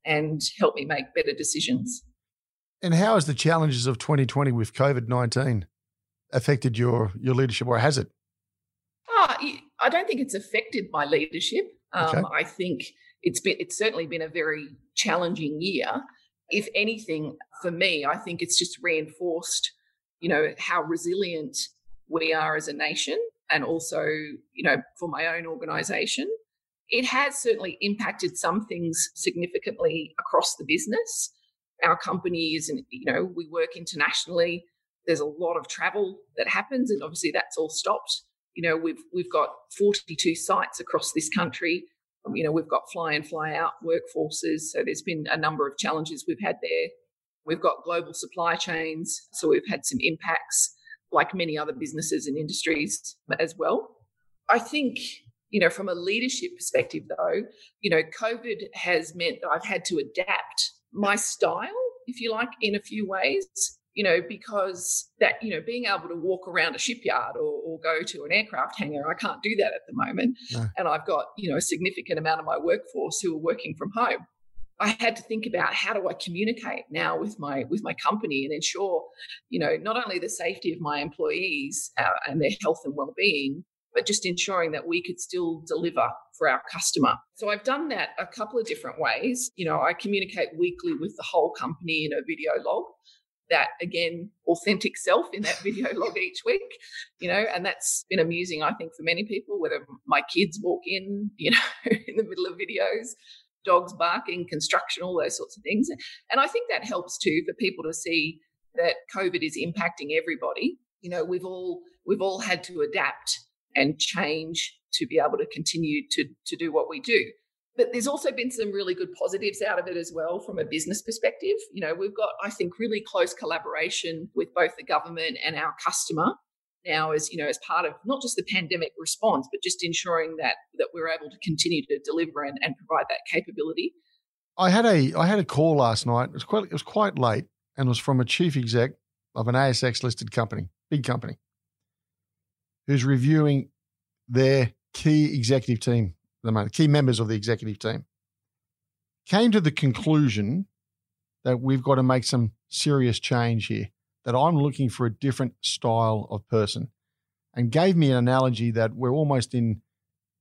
Speaker 2: and help me make better decisions.
Speaker 1: And how has the challenges of 2020 with covid-19 affected your your leadership or has it?
Speaker 2: Oh, i don't think it's affected my leadership. Um, okay. i think it's been it's certainly been a very challenging year. If anything for me i think it's just reinforced you know how resilient we are as a nation and also you know for my own organization it has certainly impacted some things significantly across the business. Our company is, you know, we work internationally. There's a lot of travel that happens, and obviously that's all stopped. You know, we've we've got 42 sites across this country. Um, you know, we've got fly in, fly out workforces. So there's been a number of challenges we've had there. We've got global supply chains, so we've had some impacts, like many other businesses and industries as well. I think you know, from a leadership perspective, though, you know, COVID has meant that I've had to adapt my style, if you like, in a few ways, you know, because that, you know, being able to walk around a shipyard or, or go to an aircraft hangar, I can't do that at the moment. No. And I've got, you know, a significant amount of my workforce who are working from home. I had to think about how do I communicate now with my with my company and ensure, you know, not only the safety of my employees uh, and their health and well-being, but just ensuring that we could still deliver for our customer. So I've done that a couple of different ways. You know, I communicate weekly with the whole company in a video log. That again, authentic self in that video log each week, you know, and that's been amusing, I think, for many people, whether my kids walk in, you know, in the middle of videos, dogs barking, construction, all those sorts of things. And I think that helps too for people to see that COVID is impacting everybody. You know, we've all we've all had to adapt and change to be able to continue to, to do what we do. But there's also been some really good positives out of it as well from a business perspective. You know, we've got, I think, really close collaboration with both the government and our customer now as you know as part of not just the pandemic response but just ensuring that that we're able to continue to deliver and, and provide that capability
Speaker 1: i had a i had a call last night it was quite it was quite late and was from a chief exec of an asx listed company big company who's reviewing their key executive team, the key members of the executive team, came to the conclusion that we've got to make some serious change here, that I'm looking for a different style of person, and gave me an analogy that we're almost in,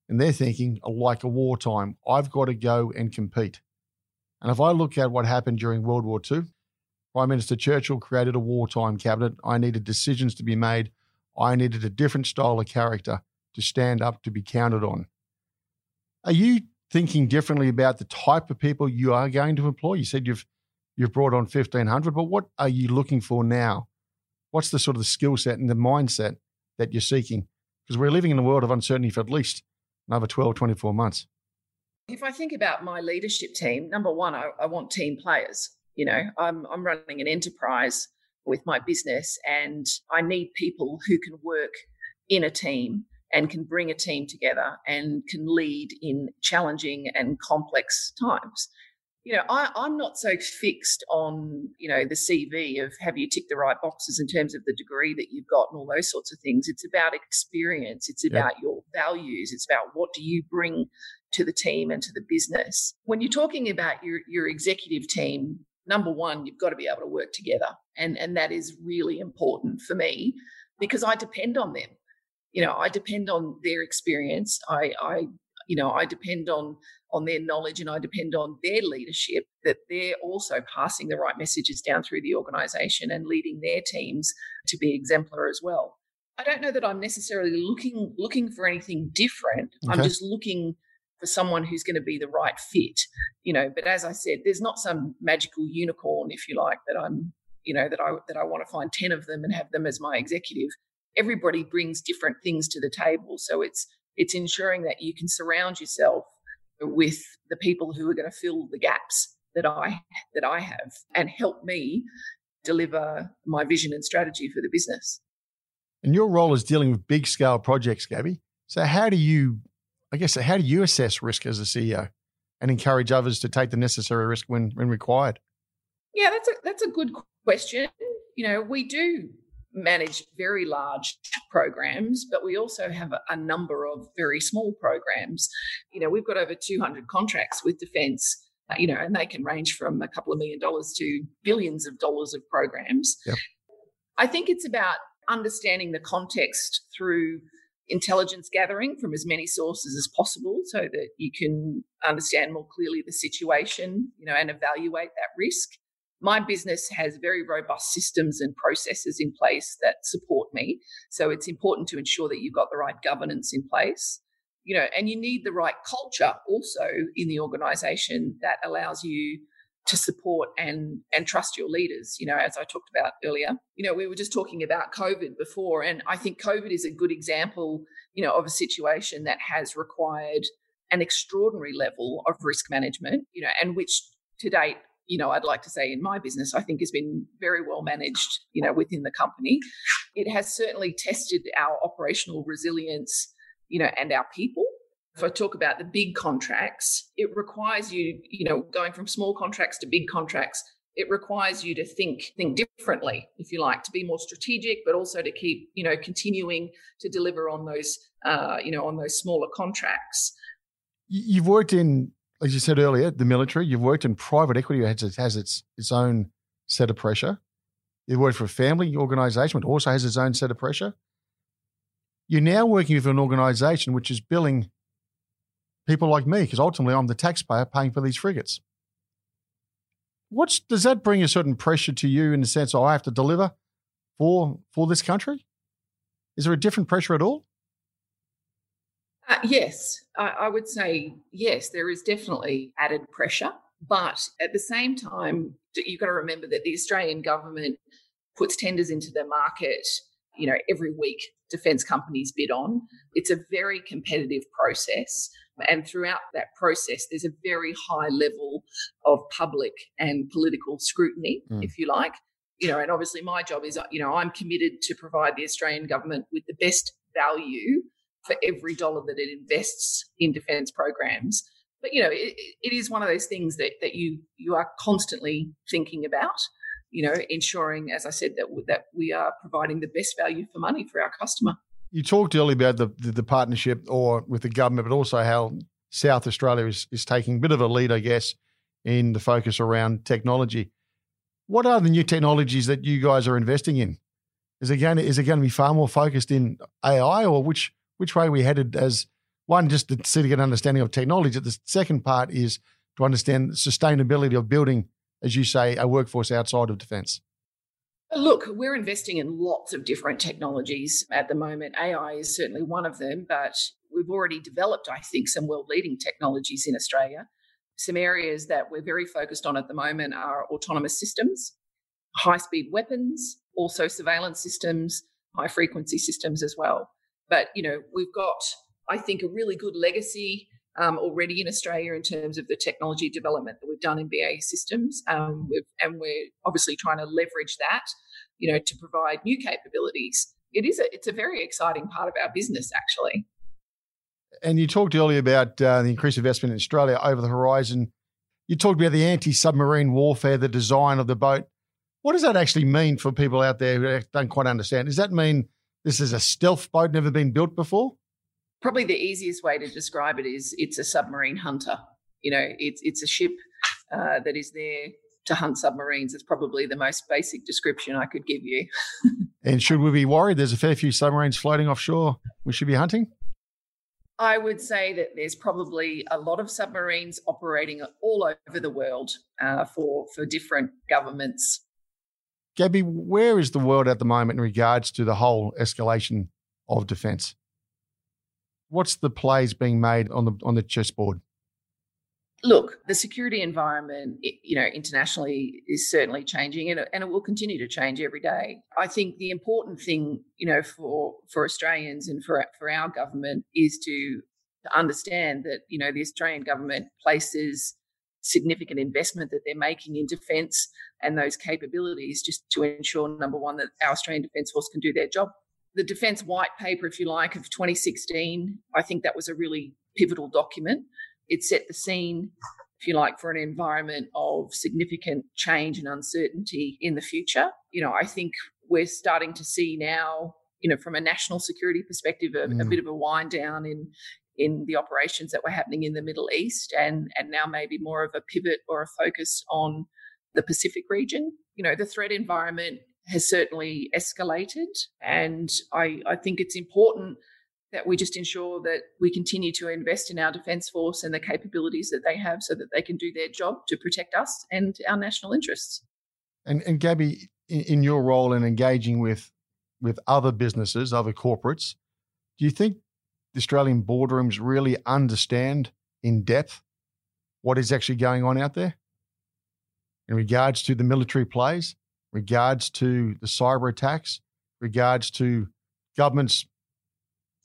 Speaker 1: in their thinking, like a wartime. I've got to go and compete. And if I look at what happened during World War II, Prime Minister Churchill created a wartime cabinet. I needed decisions to be made I needed a different style of character to stand up to be counted on. Are you thinking differently about the type of people you are going to employ? You said you've you've brought on 1500, but what are you looking for now? What's the sort of the skill set and the mindset that you're seeking? Because we're living in a world of uncertainty for at least another 12, 24 months.
Speaker 2: If I think about my leadership team, number one, I, I want team players. You know, I'm, I'm running an enterprise with my business and I need people who can work in a team and can bring a team together and can lead in challenging and complex times. You know, I, am not so fixed on, you know, the CV of have you ticked the right boxes in terms of the degree that you've got and all those sorts of things. It's about experience. It's about yeah. your values. It's about what do you bring to the team and to the business. When you're talking about your, your executive team, number one, you've got to be able to work together. And, and that is really important for me because I depend on them. You know, I depend on their experience. I, I you know, I depend on on their knowledge and I depend on their leadership that they're also passing the right messages down through the organization and leading their teams to be exemplar as well. I don't know that I'm necessarily looking looking for anything different. Okay. I'm just looking for someone who's going to be the right fit, you know. But as I said, there's not some magical unicorn, if you like, that I'm you know, that I that I want to find 10 of them and have them as my executive. Everybody brings different things to the table. So it's it's ensuring that you can surround yourself with the people who are going to fill the gaps that I that I have and help me deliver my vision and strategy for the business.
Speaker 1: And your role is dealing with big scale projects, Gabby. So how do you I guess how do you assess risk as a CEO and encourage others to take the necessary risk when when required?
Speaker 2: Yeah, that's a that's a good question. You know, we do manage very large programs, but we also have a, a, number of very small programs. You know, we've got over 200 contracts with Defence, uh, you know, and they can range from a couple of million dollars to billions of dollars of programs. Yep. I think it's about understanding the context through intelligence gathering from as many sources as possible so that you can understand more clearly the situation, you know, and evaluate that risk my business has very robust systems and processes in place that support me. So it's important to ensure that you've got the right governance in place, you know, and you need the right culture also in the organization that allows you to support and and trust your leaders you know as i talked about earlier you know we were just talking about covid before and i think covid is a good example you know of a situation that has required an extraordinary level of risk management you know and which to date you know, I'd like to say in my business, I think has been very well managed, you know, within the company. It has certainly tested our operational resilience, you know, and our people. If I talk about the big contracts, it requires you, you know, going from small contracts to big contracts, it requires you to think think differently, if you like, to be more strategic, but also to keep, you know, continuing to deliver on those, uh, you know, on those smaller contracts.
Speaker 1: You've worked in as you said earlier, the military. You've worked in private equity, which has, has its its own set of pressure. You've worked for a family organisation, which also has its own set of pressure. You're now working with an organisation which is billing people like me, because ultimately I'm the taxpayer paying for these frigates. What's does that bring a certain pressure to you in the sense oh, I have to deliver for for this country? Is there a different pressure at all?
Speaker 2: Uh, yes, I, I would say yes, there is definitely added pressure. But at the same time, you've got to remember that the Australian government puts tenders into the market, you know, every week defence companies bid on. It's a very competitive process. And throughout that process, there's a very high level of public and political scrutiny, mm. if you like. You know, and obviously my job is, you know, I'm committed to provide the Australian government with the best value for every dollar that it invests in defence programs. But you know, it, it is one of those things that that you you are constantly thinking about. You know, ensuring, as I said, that that we are providing the best value for money for our customer.
Speaker 1: You talked earlier about the, the, the partnership or with the government, but also how South Australia is is taking a bit of a lead, I guess, in the focus around technology. What are the new technologies that you guys are investing in? Is it going to, is it going to be far more focused in AI, or which which way we headed as one, just to see to get an understanding of technology. The second part is to understand the sustainability of building, as you say, a workforce outside of defence.
Speaker 2: Look, we're investing in lots of different technologies at the moment. AI is certainly one of them, but we've already developed, I think, some world leading technologies in Australia. Some areas that we're very focused on at the moment are autonomous systems, high speed weapons, also surveillance systems, high frequency systems as well. But you know, we've got, I think, a really good legacy um, already in Australia in terms of the technology development that we've done in BAE Systems, um, and we're obviously trying to leverage that, you know, to provide new capabilities. It is a, it's a very exciting part of our business, actually.
Speaker 1: And you talked earlier about uh, the increased investment in Australia over the horizon. You talked about the anti-submarine warfare, the design of the boat. What does that actually mean for people out there who don't quite understand? Does that mean this is a stealth boat, never been built before?
Speaker 2: Probably the easiest way to describe it is it's a submarine hunter. You know, it's it's a ship uh, that is there to hunt submarines. It's probably the most basic description I could give you.
Speaker 1: and should we be worried? There's a fair few submarines floating offshore. We should be hunting.
Speaker 2: I would say that there's probably a lot of submarines operating all over the world uh, for for different governments
Speaker 1: Gabby, where is the world at the moment in regards to the whole escalation of defence? What's the plays being made on the on the chessboard?
Speaker 2: Look, the security environment, you know, internationally is certainly changing, and, and it will continue to change every day. I think the important thing, you know, for for Australians and for for our government is to, to understand that you know the Australian government places significant investment that they're making in defence and those capabilities just to ensure number one that our Australian Defence Force can do their job. The Defence White Paper, if you like, of 2016, I think that was a really pivotal document it set the scene, if you like, for an environment of significant change and uncertainty in the future. You know, I think we're starting to see now, you know, from a national security perspective, a, mm. a bit of a wind down in in the operations that were happening in the Middle East, and and now maybe more of a pivot or a focus on the Pacific region. You know, the threat environment has certainly escalated, and I I think it's important that we just ensure that we continue to invest in our defence force and the capabilities that they have so that they can do their job to protect us and our national interests.
Speaker 1: And, and Gabby, in, in your role in engaging with, with other businesses, other corporates, do you think the Australian boardrooms really understand in depth what is actually going on out there in regards to the military plays, regards to the cyber attacks, regards to governments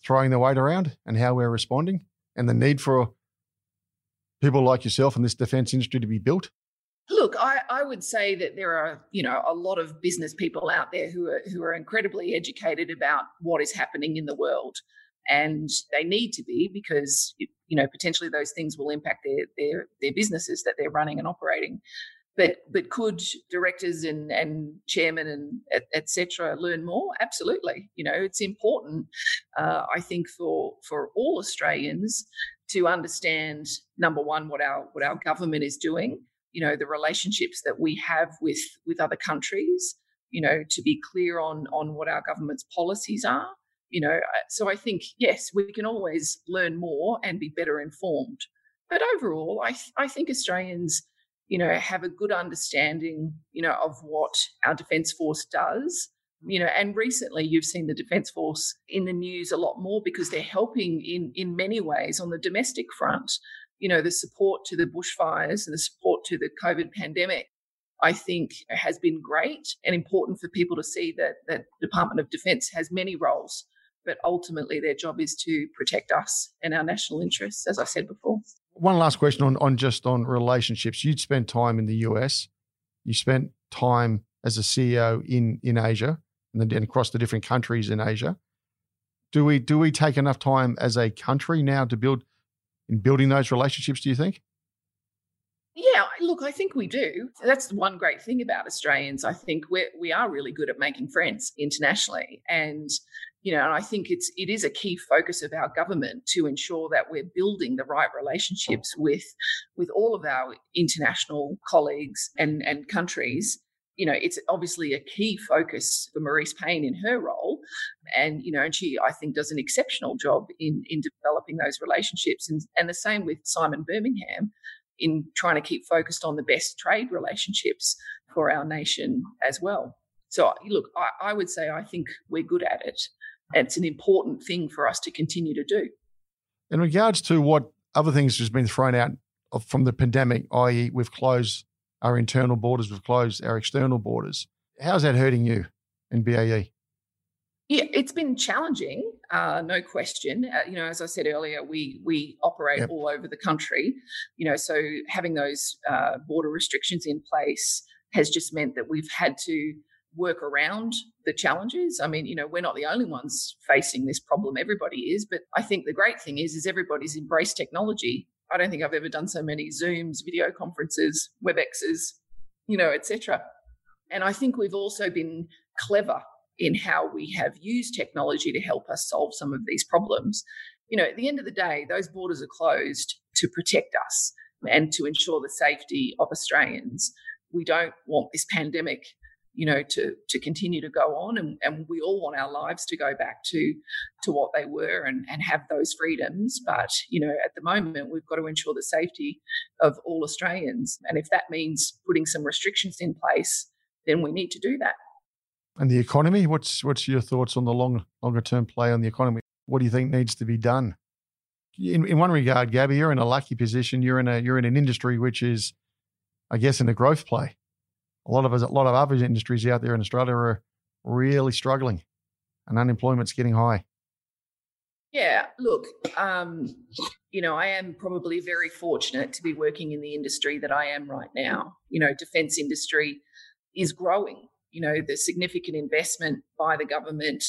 Speaker 1: throwing their weight around and how we're responding and the need for people like yourself in this defence industry to be built?
Speaker 2: Look, I, I, would say that there are, you know, a lot of business people out there who are who are incredibly educated about what is happening in the world, and they need to be because you know potentially those things will impact their their their businesses that they're running and operating. But but could directors and and chairman and etc. learn more? Absolutely. You know, it's important. Uh, I think for for all Australians to understand number one what our what our government is doing. You know, the relationships that we have with with other countries. You know, to be clear on on what our government's policies are. You know, so I think yes, we can always learn more and be better informed. But overall, I I think Australians you know, have a good understanding, you know, of what our Defence Force does. You know, and recently you've seen the Defence Force in the news a lot more because they're helping in in many ways on the domestic front. You know, the support to the bushfires and the support to the COVID pandemic, I think has been great and important for people to see that that Department of Defence has many roles, but ultimately their job is to protect us and our national interests, as I said before
Speaker 1: one last question on, on just on relationships. You'd spent time in the US, you spent time as a CEO in in Asia, and then across the different countries in Asia. Do we do we take enough time as a country now to build in building those relationships? Do you think?
Speaker 2: Yeah, look, I think we do. That's one great thing about Australians. I think we we are really good at making friends internationally, and you know, and I think it's it is a key focus of our government to ensure that we're building the right relationships with with all of our international colleagues and and countries. You know, it's obviously a key focus for Marise Payne in her role, and you know, and she I think does an exceptional job in in developing those relationships, and and the same with Simon Birmingham in trying to keep focused on the best trade relationships for our nation as well. So, look, I, I, would say I think we're good at it it's an important thing for us to continue to do.
Speaker 1: In regards to what other things has been thrown out from the pandemic, i.e., we've closed our internal borders, we've closed our external borders. How's that hurting you in BAE?
Speaker 2: Yeah, it's been challenging, uh, no question. Uh, you know, as I said earlier, we we operate yep. all over the country. You know, so having those uh, border restrictions in place has just meant that we've had to work around the challenges. I mean, you know, we're not the only ones facing this problem. Everybody is, but I think the great thing is, is everybody's embraced technology. I don't think I've ever done so many Zooms, video conferences, WebExes, you know, etc. And I think we've also been clever in how we have used technology to help us solve some of these problems. You know, at the end of the day, those borders are closed to protect us and to ensure the safety of Australians. We don't want this pandemic you know to to continue to go on and, and we all want our lives to go back to to what they were and, and have those freedoms but you know at the moment we've got to ensure the safety of all australians and if that means putting some restrictions in place then we need to do that
Speaker 1: and the economy what's what's your thoughts on the long longer term play on the economy what do you think needs to be done in, in one regard, Gabby, you're in a lucky position. You're in a you're in an industry which is, I guess, in a growth play. A lot of us, a lot of other industries out there in Australia are really struggling, and unemployment's getting high.
Speaker 2: Yeah, look, um, you know, I am probably very fortunate to be working in the industry that I am right now. You know, defence industry is growing. You know, the significant investment by the government,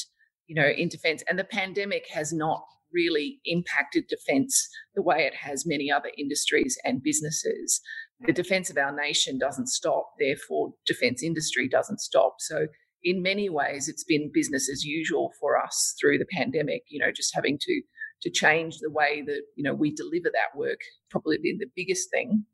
Speaker 2: you know, in defence, and the pandemic has not really impacted defence the way it has many other industries and businesses. The defence of our nation doesn't stop, therefore, defence industry doesn't stop. So in many ways, it's been business as usual for us through the pandemic. You know, just having to to change the way that you know we deliver that work probably been the biggest thing.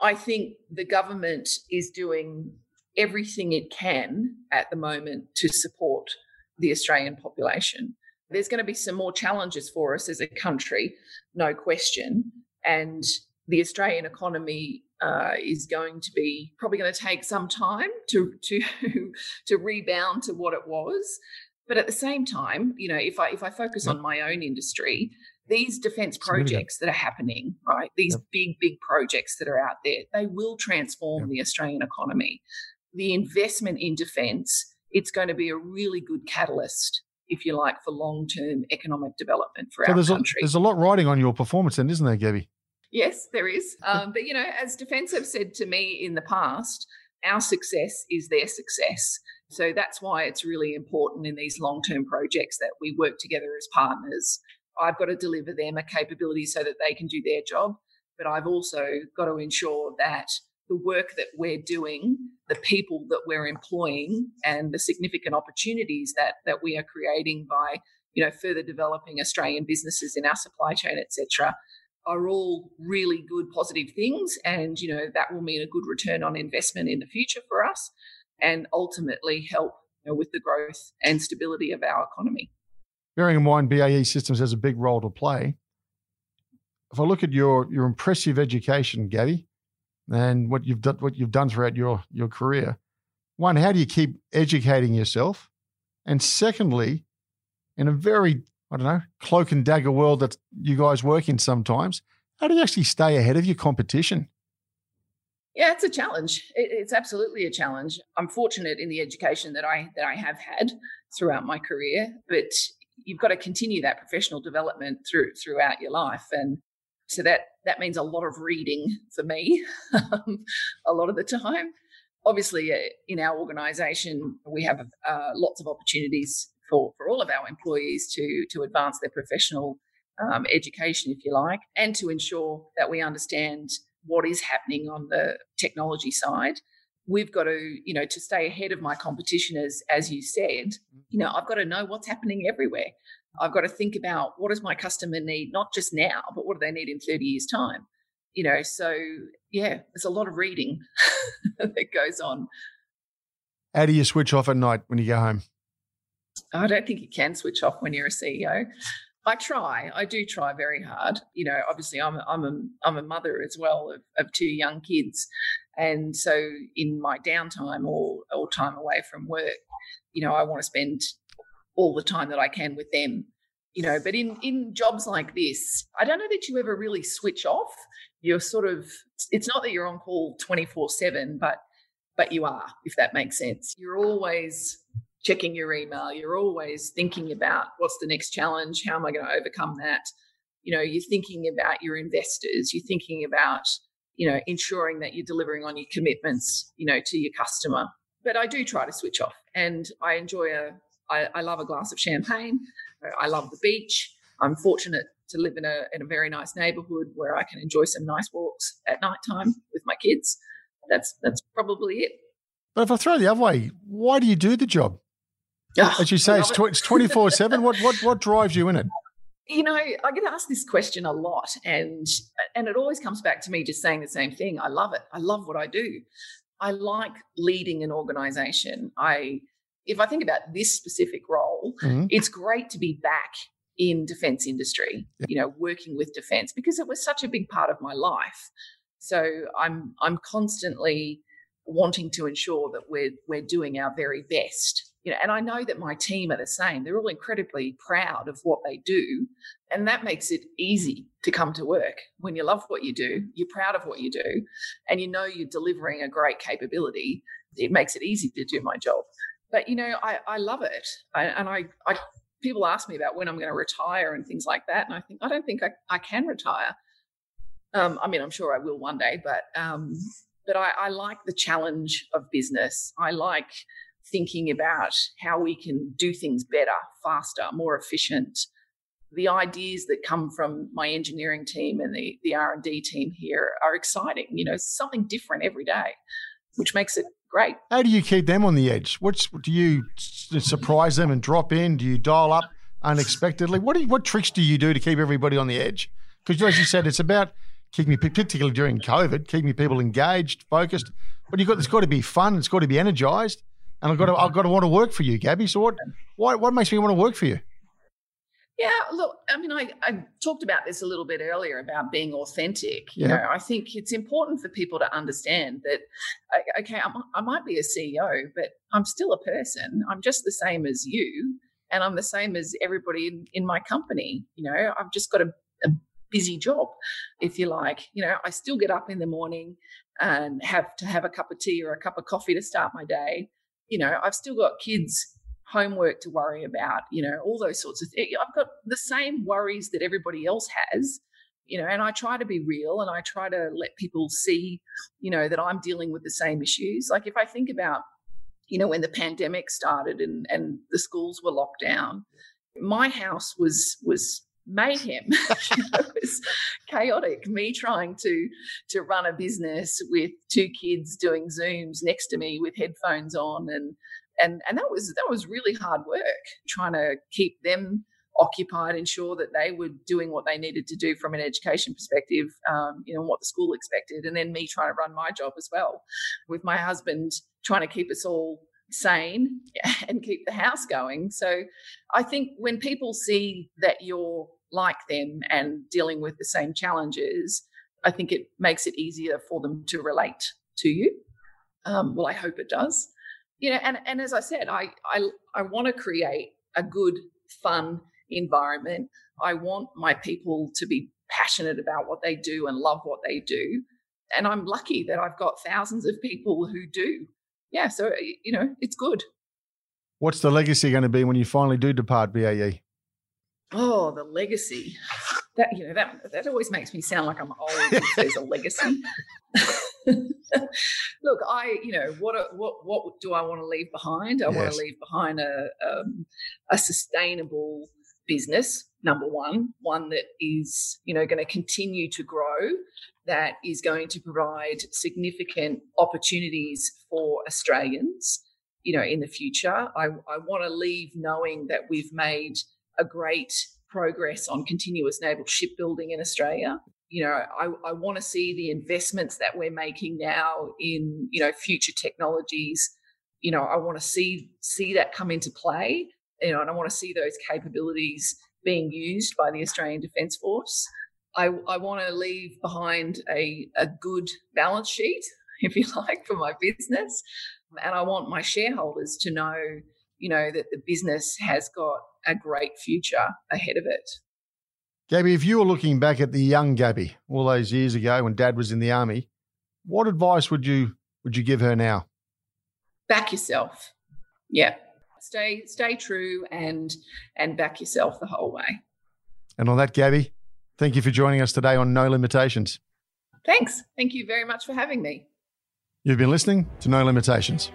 Speaker 2: I think the government is doing everything it can at the moment to support the Australian population. There's going to be some more challenges for us as a country, no question. And the Australian economy uh, is going to be probably going to take some time to to to rebound to what it was. But at the same time, you know, if I if I focus yep. on my own industry, these defence projects that are happening, right? These yep. big big projects that are out there, they will transform yep. the Australian economy. The investment in defence, it's going to be a really good catalyst if you like, for long term economic development for so our
Speaker 1: there's
Speaker 2: country.
Speaker 1: A, there's a lot riding on your performance, then, isn't there, Gabby?
Speaker 2: Yes, there is. Um, but, you know, as Defence have said to me in the past, our success is their success. So that's why it's really important in these long term projects that we work together as partners. I've got to deliver them a capability so that they can do their job, but I've also got to ensure that the work that we're doing, the people that we're employing, and the significant opportunities that that we are creating by you know further developing Australian businesses in our supply chain, etc are all really good positive things and you know that will mean a good return on investment in the future for us and ultimately help you know, with the growth and stability of our economy.
Speaker 1: Bearing in mind bae systems has a big role to play if i look at your your impressive education gabby and what you've done what you've done throughout your your career one how do you keep educating yourself and secondly in a very I don't know, cloak and dagger world that you guys work in sometimes. How do you actually stay ahead of your competition?
Speaker 2: Yeah, it's a challenge. It's absolutely a challenge. I'm fortunate in the education that I that I have had throughout my career, but you've got to continue that professional development through throughout your life, and so that that means a lot of reading for me, a lot of the time. Obviously, in our organisation, we have uh, lots of opportunities for, for all of our employees to, to advance their professional um, education, if you like, and to ensure that we understand what is happening on the technology side. We've got to, you know, to stay ahead of my competition, as as you said, you know, I've got to know what's happening everywhere. I've got to think about what does my customer need, not just now, but what do they need in 30 years' time? You know, so yeah, there's a lot of reading that goes on.
Speaker 1: How do you switch off at night when you go home?
Speaker 2: I don't think you can switch off when you're a CEO. I try. I do try very hard. You know, obviously, I'm a, I'm a, I'm a mother as well of, of two young kids, and so in my downtime or or time away from work, you know, I want to spend all the time that I can with them. You know, but in in jobs like this, I don't know that you ever really switch off. You're sort of. It's not that you're on call twenty four seven, but but you are, if that makes sense. You're always checking your email. You're always thinking about what's the next challenge? How am I going to overcome that? You know, you're thinking about your investors. You're thinking about, you know, ensuring that you're delivering on your commitments, you know, to your customer. But I do try to switch off and I enjoy a, I, I love a glass of champagne. I love the beach. I'm fortunate to live in a, in a very nice neighborhood where I can enjoy some nice walks at night time with my kids. That's, that's probably it.
Speaker 1: But if I throw the other way, why do you do the job? Ah, As you say, it's, tw- it's 24 7. What, what, what drives you in it?
Speaker 2: You know, I get asked this question a lot, and and it always comes back to me just saying the same thing. I love it. I love what I do. I like leading an organization. I if I think about this specific role, mm-hmm. it's great to be back in defense industry, yeah. you know, working with defense because it was such a big part of my life. So I'm I'm constantly wanting to ensure that we're we're doing our very best you know, and I know that my team are the same. They're all incredibly proud of what they do. And that makes it easy to come to work. When you love what you do, you're proud of what you do, and you know you're delivering a great capability, it makes it easy to do my job. But, you know, I, I love it. I, and I, I, people ask me about when I'm going to retire and things like that. And I think, I don't think I, I can retire. Um, I mean, I'm sure I will one day, but um, but I, I like the challenge of business. I like thinking about how we can do things better, faster, more efficient. The ideas that come from my engineering team and the, the R&D team here are exciting. You know, something different every day, which makes it great.
Speaker 1: How do you keep them on the edge? What's do you surprise them and drop in? Do you dial up unexpectedly? What you, what tricks do you do to keep everybody on the edge? Because as you said, it's about keeping particularly during COVID, keeping people engaged, focused. But you've got it's got to be fun. It's got to be energized, and I've got to I've got to want to work for you, Gabby. So what what what makes me want to work for you?
Speaker 2: Yeah, look, I mean, I, I talked about this a little bit earlier about being authentic. You
Speaker 1: Yeah.
Speaker 2: know, I think it's important for people to understand that, okay, I'm, I might be a CEO, but I'm still a person. I'm just the same as you, and I'm the same as everybody in, in my company. You know, I've just got a, a busy job, if you like. You know, I still get up in the morning and have to have a cup of tea or a cup of coffee to start my day. You know, I've still got kids homework to worry about, you know, all those sorts of things. I've got the same worries that everybody else has, you know, and I try to be real and I try to let people see, you know, that I'm dealing with the same issues. Like if I think about, you know, when the pandemic started and and the schools were locked down, my house was was mayhem. It was chaotic. Me trying to to run a business with two kids doing Zooms next to me with headphones on and and and that was that was really hard work trying to keep them occupied ensure that they were doing what they needed to do from an education perspective um, you know what the school expected and then me trying to run my job as well with my husband trying to keep us all sane and keep the house going. So i think when people see that you're like them and dealing with the same challenges i think it makes it easier for them to relate to you. Um, well i hope it does you know and and as i said i i, I want to create a good fun environment. I want my people to be passionate about what they do and love what they do. And i'm lucky that i've got thousands of people who do. Yeah so you know it's good.
Speaker 1: What's the legacy going to be when you finally do depart BAE?
Speaker 2: oh the legacy. That you know that that always makes me sound like i'm old there's a legacy look i you know what what what do i want to leave behind? I want to leave behind a um, a sustainable business number one one that is you know going to continue to grow that is going to provide significant opportunities for australians you know in the future. I, I want to leave knowing that we've made a great progress on continuous naval shipbuilding in australia you know i, I want to see the investments that we're making now in you know future technologies. You know i want to see see that come into play you know and i want to see those capabilities being used by the australian defence force. I, I want to leave behind a, a good balance sheet if you like for my business. And i want my shareholders to know you know that the business has got a great future ahead of it
Speaker 1: Gabby, if you were looking back at the young Gabby all those years ago when Dad was in the army, what advice would you would you give her now?
Speaker 2: back yourself yeah stay stay true and and back yourself the whole way
Speaker 1: And on that, Gabby, thank you for joining us today on No Limitations.
Speaker 2: thanks thank you very much for having me
Speaker 1: You've been listening to No Limitations.